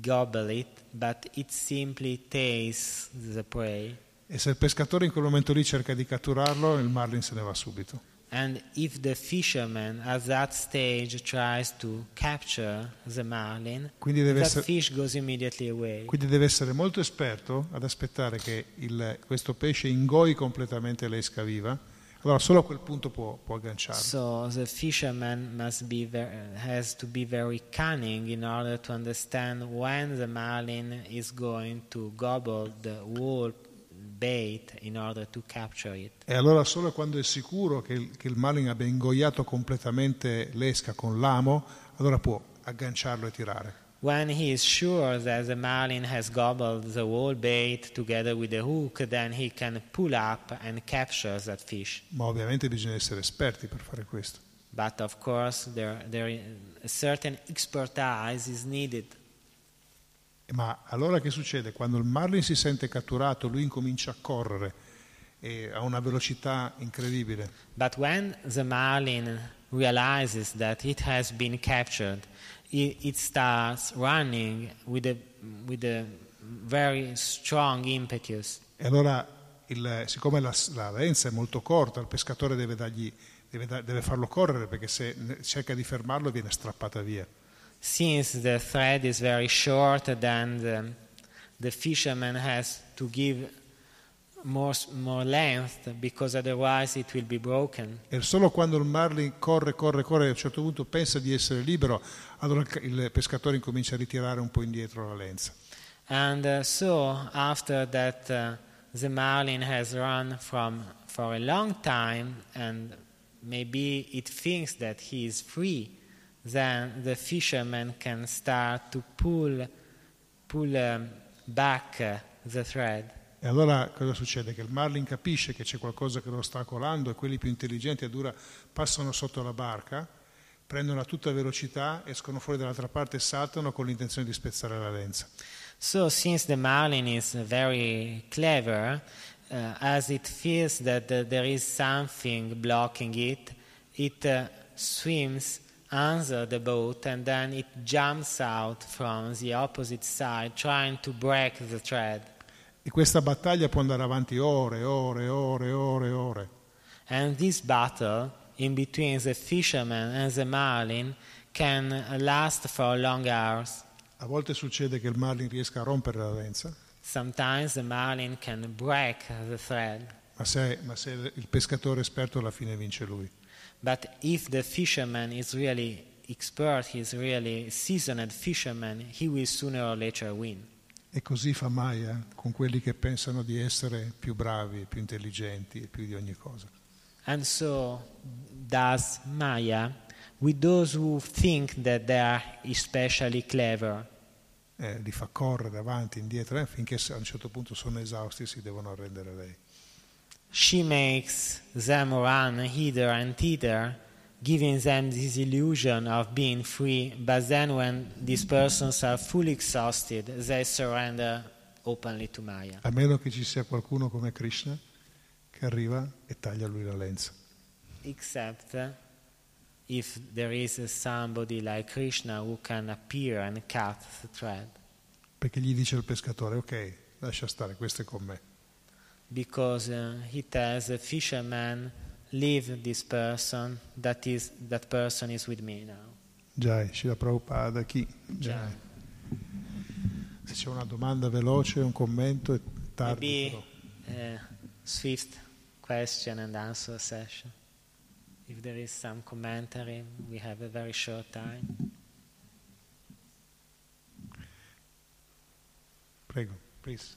gobble it, but it simply tastes the prey. E se il pescatore in quel momento lì cerca di catturarlo, il marlin se ne va subito. And if the fisherman at that stage tries to capture the marlin, Quindi deve, essere, fish goes immediately away. quindi deve essere molto esperto ad aspettare che il- questo pesce ingoi completamente l'esca viva, allora solo a quel punto può, può agganciarlo. So the fisherman must be ver- has to be very cunning in order to understand when the marlin is going to gobble the whole bait in order to capture it. E allora solo quando è sicuro che il, che il marlin abbia ingoiato completamente l'esca con l'amo, allora può agganciarlo e tirare. When he is sure that the marlin has gobbled the whole bait together with the hook, then he can pull up and capture that fish. Ma ovviamente bisogna essere esperti per fare questo. But of course, there, there, a certain expertise is needed. Ma allora che succede? Quando il marlin si sente catturato, lui incomincia a correre e a una velocità incredibile. But when the marlin realizes that it has been captured, it, it starts running with a, with a very strong impetus. E allora, il- siccome la, la lenza è molto corta, il pescatore deve, dargli- deve deve farlo correre perché se cerca di fermarlo viene strappata via. Since the thread is very short, then the, the fisherman has to give more, more length because otherwise it will be broken. E solo quando il marlin corre, corre, corre, a un certo punto pensa di essere libero, allora il, il pescatore incomincia a ritirare un po' indietro la lenza. And uh, so, after that, uh, the marlin has run from for a long time, and maybe it thinks that he is free. Then the fisherman can start to pull, pull um, back uh, the thread. E allora cosa succede? Che il marlin capisce che c'è qualcosa che lo sta colando e quelli più intelligenti addirittura passano sotto la barca, prendono a tutta velocità, escono fuori dall'altra parte e saltano con l'intenzione di spezzare la lenza. So, since the marlin is very clever, uh, as it feels that uh, there is something blocking it, it uh, swims under the boat and then it jumps out from the opposite side, trying to break the thread. E questa battaglia può andare avanti ore, ore, ore, ore, ore. And this battle in between the fisherman and the marlin can last for long hours. A volte succede che il marlin riesca a rompere la lenza, Sometimes the marlin can break the thread. ma se, ma se il pescatore esperto alla fine vince lui. But if the fisherman is really expert, he's really seasoned fisherman, he will sooner or later win. E così fa Maya con quelli che pensano di essere più bravi, più intelligenti e più di ogni cosa. And so does Maya with those who think that they are especially clever. Eh, li fa correre avanti, indietro, eh, finché a un certo punto sono esausti e si devono arrendere a lei. She makes them run hither and thither, giving them this illusion of being free, but then when these persons are fully exhausted, they surrender openly to Maya. A meno che ci sia qualcuno come Krishna che arriva e taglia lui la lenza. except if there is somebody like Krishna who can appear and cut the thread. Perché gli dice al pescatore, ok, lascia stare, questo è con me. Because uh, he tells the fisherman, leave this person, that, is, that person is with me now. Jai, Shila Prabhupada, chi? Jai. Se c'è una domanda veloce, un commento, è tardi. Maybe a swift question and answer session. If there is some commentary, we have a very short time. Prego, please.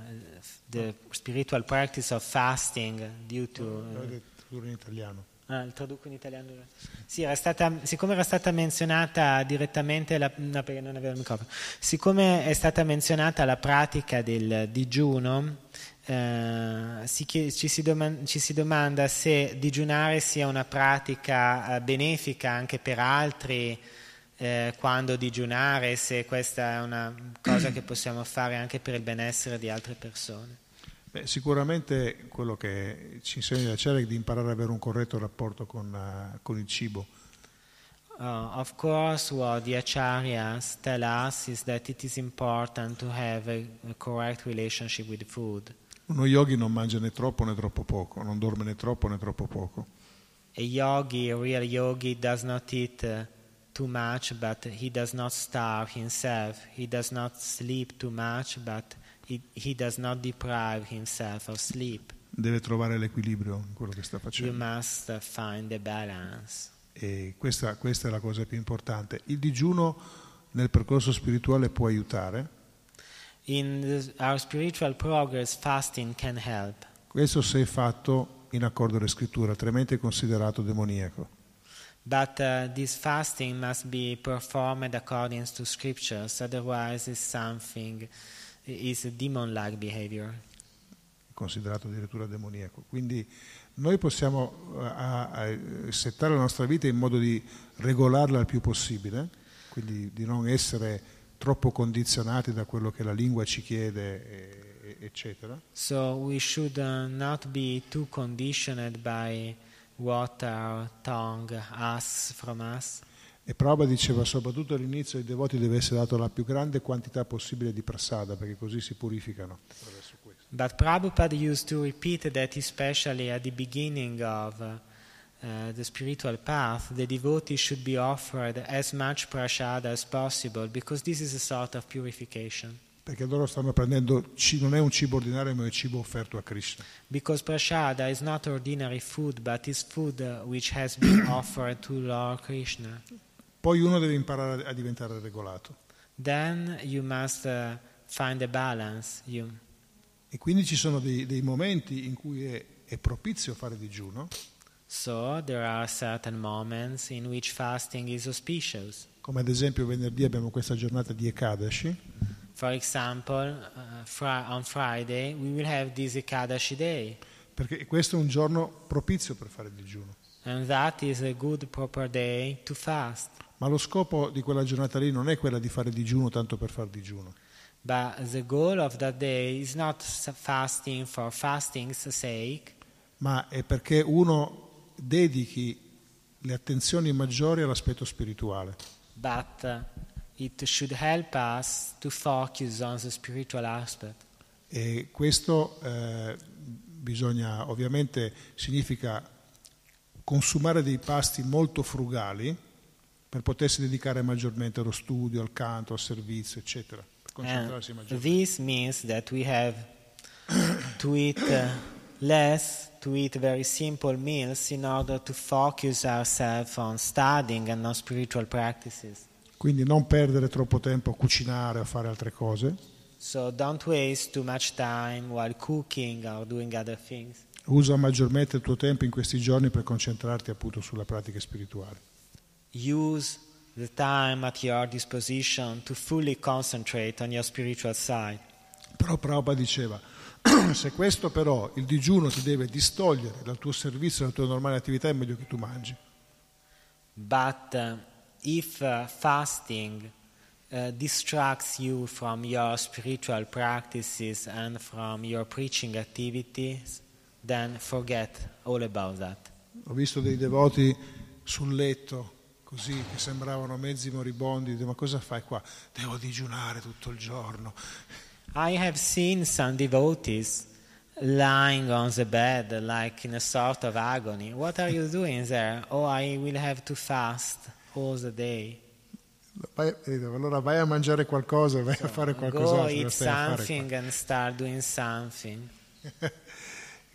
the spiritual practice of fasting due to L'ho detto in italiano. Ah, il traduco in italiano. Sì, era stata, siccome era stata menzionata direttamente, la, no, perché non avevo il microfono, siccome è stata menzionata la pratica del digiuno, eh, si ci, si doman- ci si domanda se digiunare sia una pratica eh, benefica anche per altri, eh, quando digiunare, se questa è una cosa che possiamo fare anche per il benessere di altre persone. Beh, sicuramente quello che ci insegna la CEREC è di imparare ad avere un corretto rapporto con, eh, con il cibo. Uh, of course, what the acharyas tell us is that it is important to have a, a correct relationship with food. Uno yogi non mangia né troppo né troppo poco, non dorme né troppo né troppo poco. A yogi, a real yogi, does not eat uh, too much, but he does not starve himself. He does not sleep too much, but he, he does not deprive himself of sleep. Deve trovare l'equilibrio in quello che sta You facendo. must uh, find the balance. E questa, questa è la cosa più importante. Il digiuno nel percorso spirituale può aiutare, In our spiritual progress, fasting can help. questo se è fatto in accordo alle scritture, altrimenti è considerato demoniaco. But uh, this fasting must be performed according to scriptures, otherwise it's something is a demon-like behavior. considerato addirittura demoniaco. Quindi noi possiamo eh, a- a- settare la nostra vita in modo di regolarla il più possibile, quindi di non essere troppo condizionati da quello che la lingua ci chiede, eccetera. So we should uh, not be too conditioned by what our tongue asks from us. E Prabhupada diceva soprattutto all'inizio ai devoti deve essere data la più grande quantità possibile di prasada, perché così si purificano. But Prabhupada used to repeat that, especially at the beginning of uh, the spiritual path, the devotee should be offered as much prasada as possible because this is a sort of purification. Perché loro stanno prendendo, non è un cibo ordinario, ma è un cibo offerto a Krishna. Because prasada is not ordinary food, but is food uh, which has been offered to Lord Krishna. Poi uno deve imparare a diventare regolato. Then you must uh, find a balance. You, E quindi ci sono dei, dei momenti in cui è, è propizio fare digiuno, so there are certain moments in which fasting is auspicious. come ad esempio venerdì abbiamo questa giornata di Ekadashi, For example, uh, fri- on Friday we will have this Ekadashi day, perché questo è un giorno propizio per fare digiuno. and that is a good proper day to fast. Ma lo scopo di quella giornata lì non è quella di fare digiuno tanto per fare digiuno. But the goal of that day is not fasting for fasting's sake, ma è perché uno dedichi le attenzioni maggiori all'aspetto spirituale. but uh, it should help us to focus on the spiritual aspect. E questo eh, bisogna, ovviamente, significa consumare dei pasti molto frugali per potersi dedicare maggiormente allo studio, al canto, al servizio, eccetera. Per concentrarsi And maggiormente. this means that we have to eat uh, less, to eat very simple meals in order to focus ourselves on studying and on spiritual practices. Quindi non perdere troppo tempo a cucinare o a fare altre cose. So. Usa maggiormente il tuo tempo in questi giorni per concentrarti appunto sulla pratica spirituale. Use the time at your disposition to fully concentrate on your spiritual side. Però Prabhupada diceva, se questo però il digiuno ti deve distogliere dal tuo servizio, dalla tua normale attività, è meglio che tu mangi. But uh, if uh, fasting uh, distracts you from your spiritual practices and from your preaching activities, then forget all about that. Ho visto dei devoti sul letto, così, che sembravano mezzi moribondi, ma cosa fai qua? Devo digiunare tutto il giorno. I have seen some devotees lying on the bed like in a sort of agony. What are you doing there? Oh, I will have to fast all the day. Allora vai a mangiare qualcosa, vai a fare Go qualcos'altro. eat something and start doing something.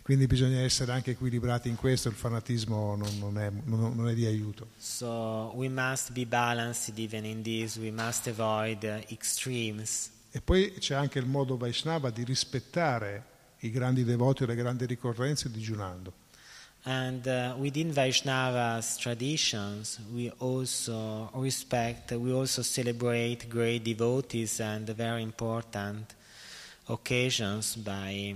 Quindi bisogna essere anche equilibrati in questo, il fanatismo non, non è, non- non è di aiuto. So we must be balanced even in this. We must avoid extremes. E poi c'è anche il modo Vaishnava di rispettare i grandi devoti e le grandi ricorrenze digiunando. And uh, within Vaishnava's traditions, we also respect, we also celebrate great devotees and very important occasions by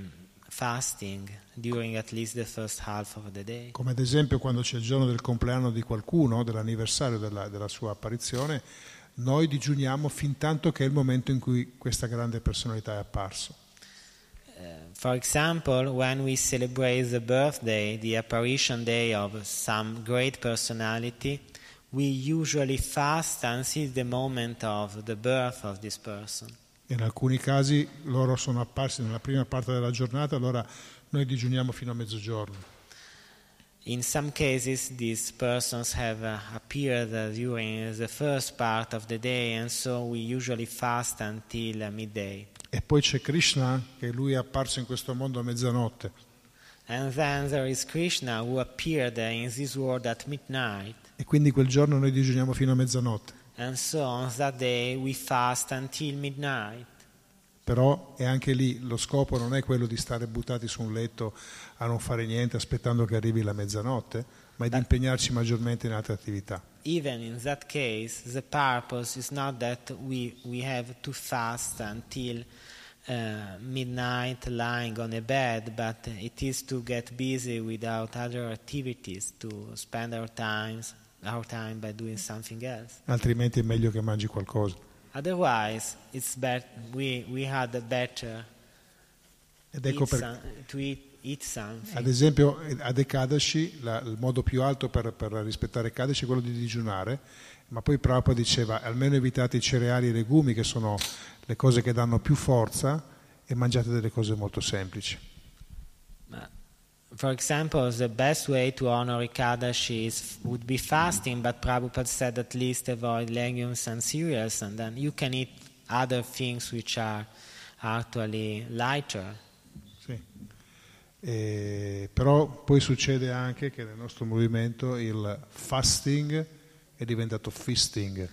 fasting during at least the first half of the day. Come ad esempio quando c'è il giorno del compleanno di qualcuno, dell'anniversario della, della sua apparizione, noi digiuniamo fin tanto che è il momento in cui questa grande personalità è apparso. For example, when we celebrate the birthday, the apparition day of some great personality, we usually fast until the moment of the birth of this person. In alcuni casi loro sono apparsi nella prima parte della giornata, allora noi digiuniamo fino a mezzogiorno. In some cases, these persons have uh, appeared uh, during the first part of the day, and so we usually fast until uh, midday. E poi c'è Krishna, che lui è apparso in questo mondo a mezzanotte. E quindi quel giorno noi digiuniamo fino a mezzanotte. So. Però è anche lì lo scopo non è quello di stare buttati su un letto a non fare niente aspettando che arrivi la mezzanotte, ma di impegnarci maggiormente in altre attività. Even in that case, the purpose is not that we, we have to fast until uh, midnight lying on a bed, but it is to get busy without other activities, to spend our, times, our time by doing something else. Altrimenti è meglio che mangi qualcosa. Otherwise, it's bet- we, we had better Ed ecco per, some- to eat. Ad esempio ad Ekadashi la- il modo più alto per, per rispettare Ekadashi è quello di digiunare, ma poi Prabhupada diceva almeno evitate i cereali e i legumi che sono le cose che danno più forza e mangiate delle cose molto semplici. For example, the best way to honor Ekadashi is, would be fasting, but Prabhupada said at least avoid legumes and cereals, and then you can eat other things which are actually lighter. Sì. E- però poi succede anche che nel nostro movimento il fasting è diventato feasting.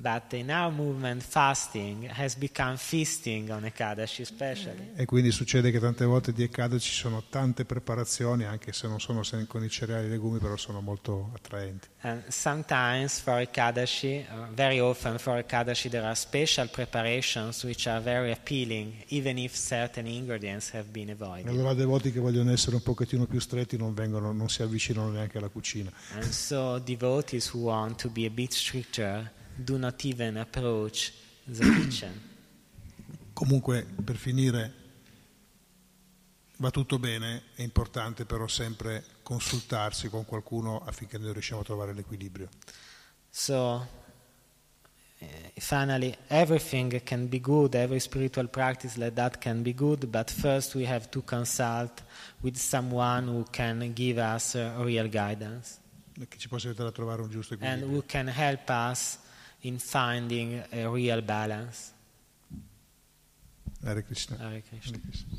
But in our movement, fasting has become feasting on Ekadashi, especially. E quindi succede che tante volte di Ekadashi ci sono tante preparazioni, anche se non sono con i cereali e i legumi, però sono molto attraenti. And sometimes for Ekadashi, uh, very often for Ekadashi, there are special preparations which are very appealing, even if certain ingredients have been avoided. allora devoti che vogliono essere un pochettino più stretti non, vengono, non si avvicinano neanche alla cucina. And so devotees who want to be a bit stricter do not even approach the kitchen. Comunque, per finire, va tutto bene, è importante però sempre consultarsi con qualcuno affinché noi riusciamo a trovare l'equilibrio. So uh, finally, everything can be good, every spiritual practice like that can be good, but first we have to consult with someone who can give us uh, real guidance Che ci possa aiutare a trovare un giusto and equilibrio. who can help us in finding a real balance. Hare Krishna. Hare Krishna. Hare Krishna.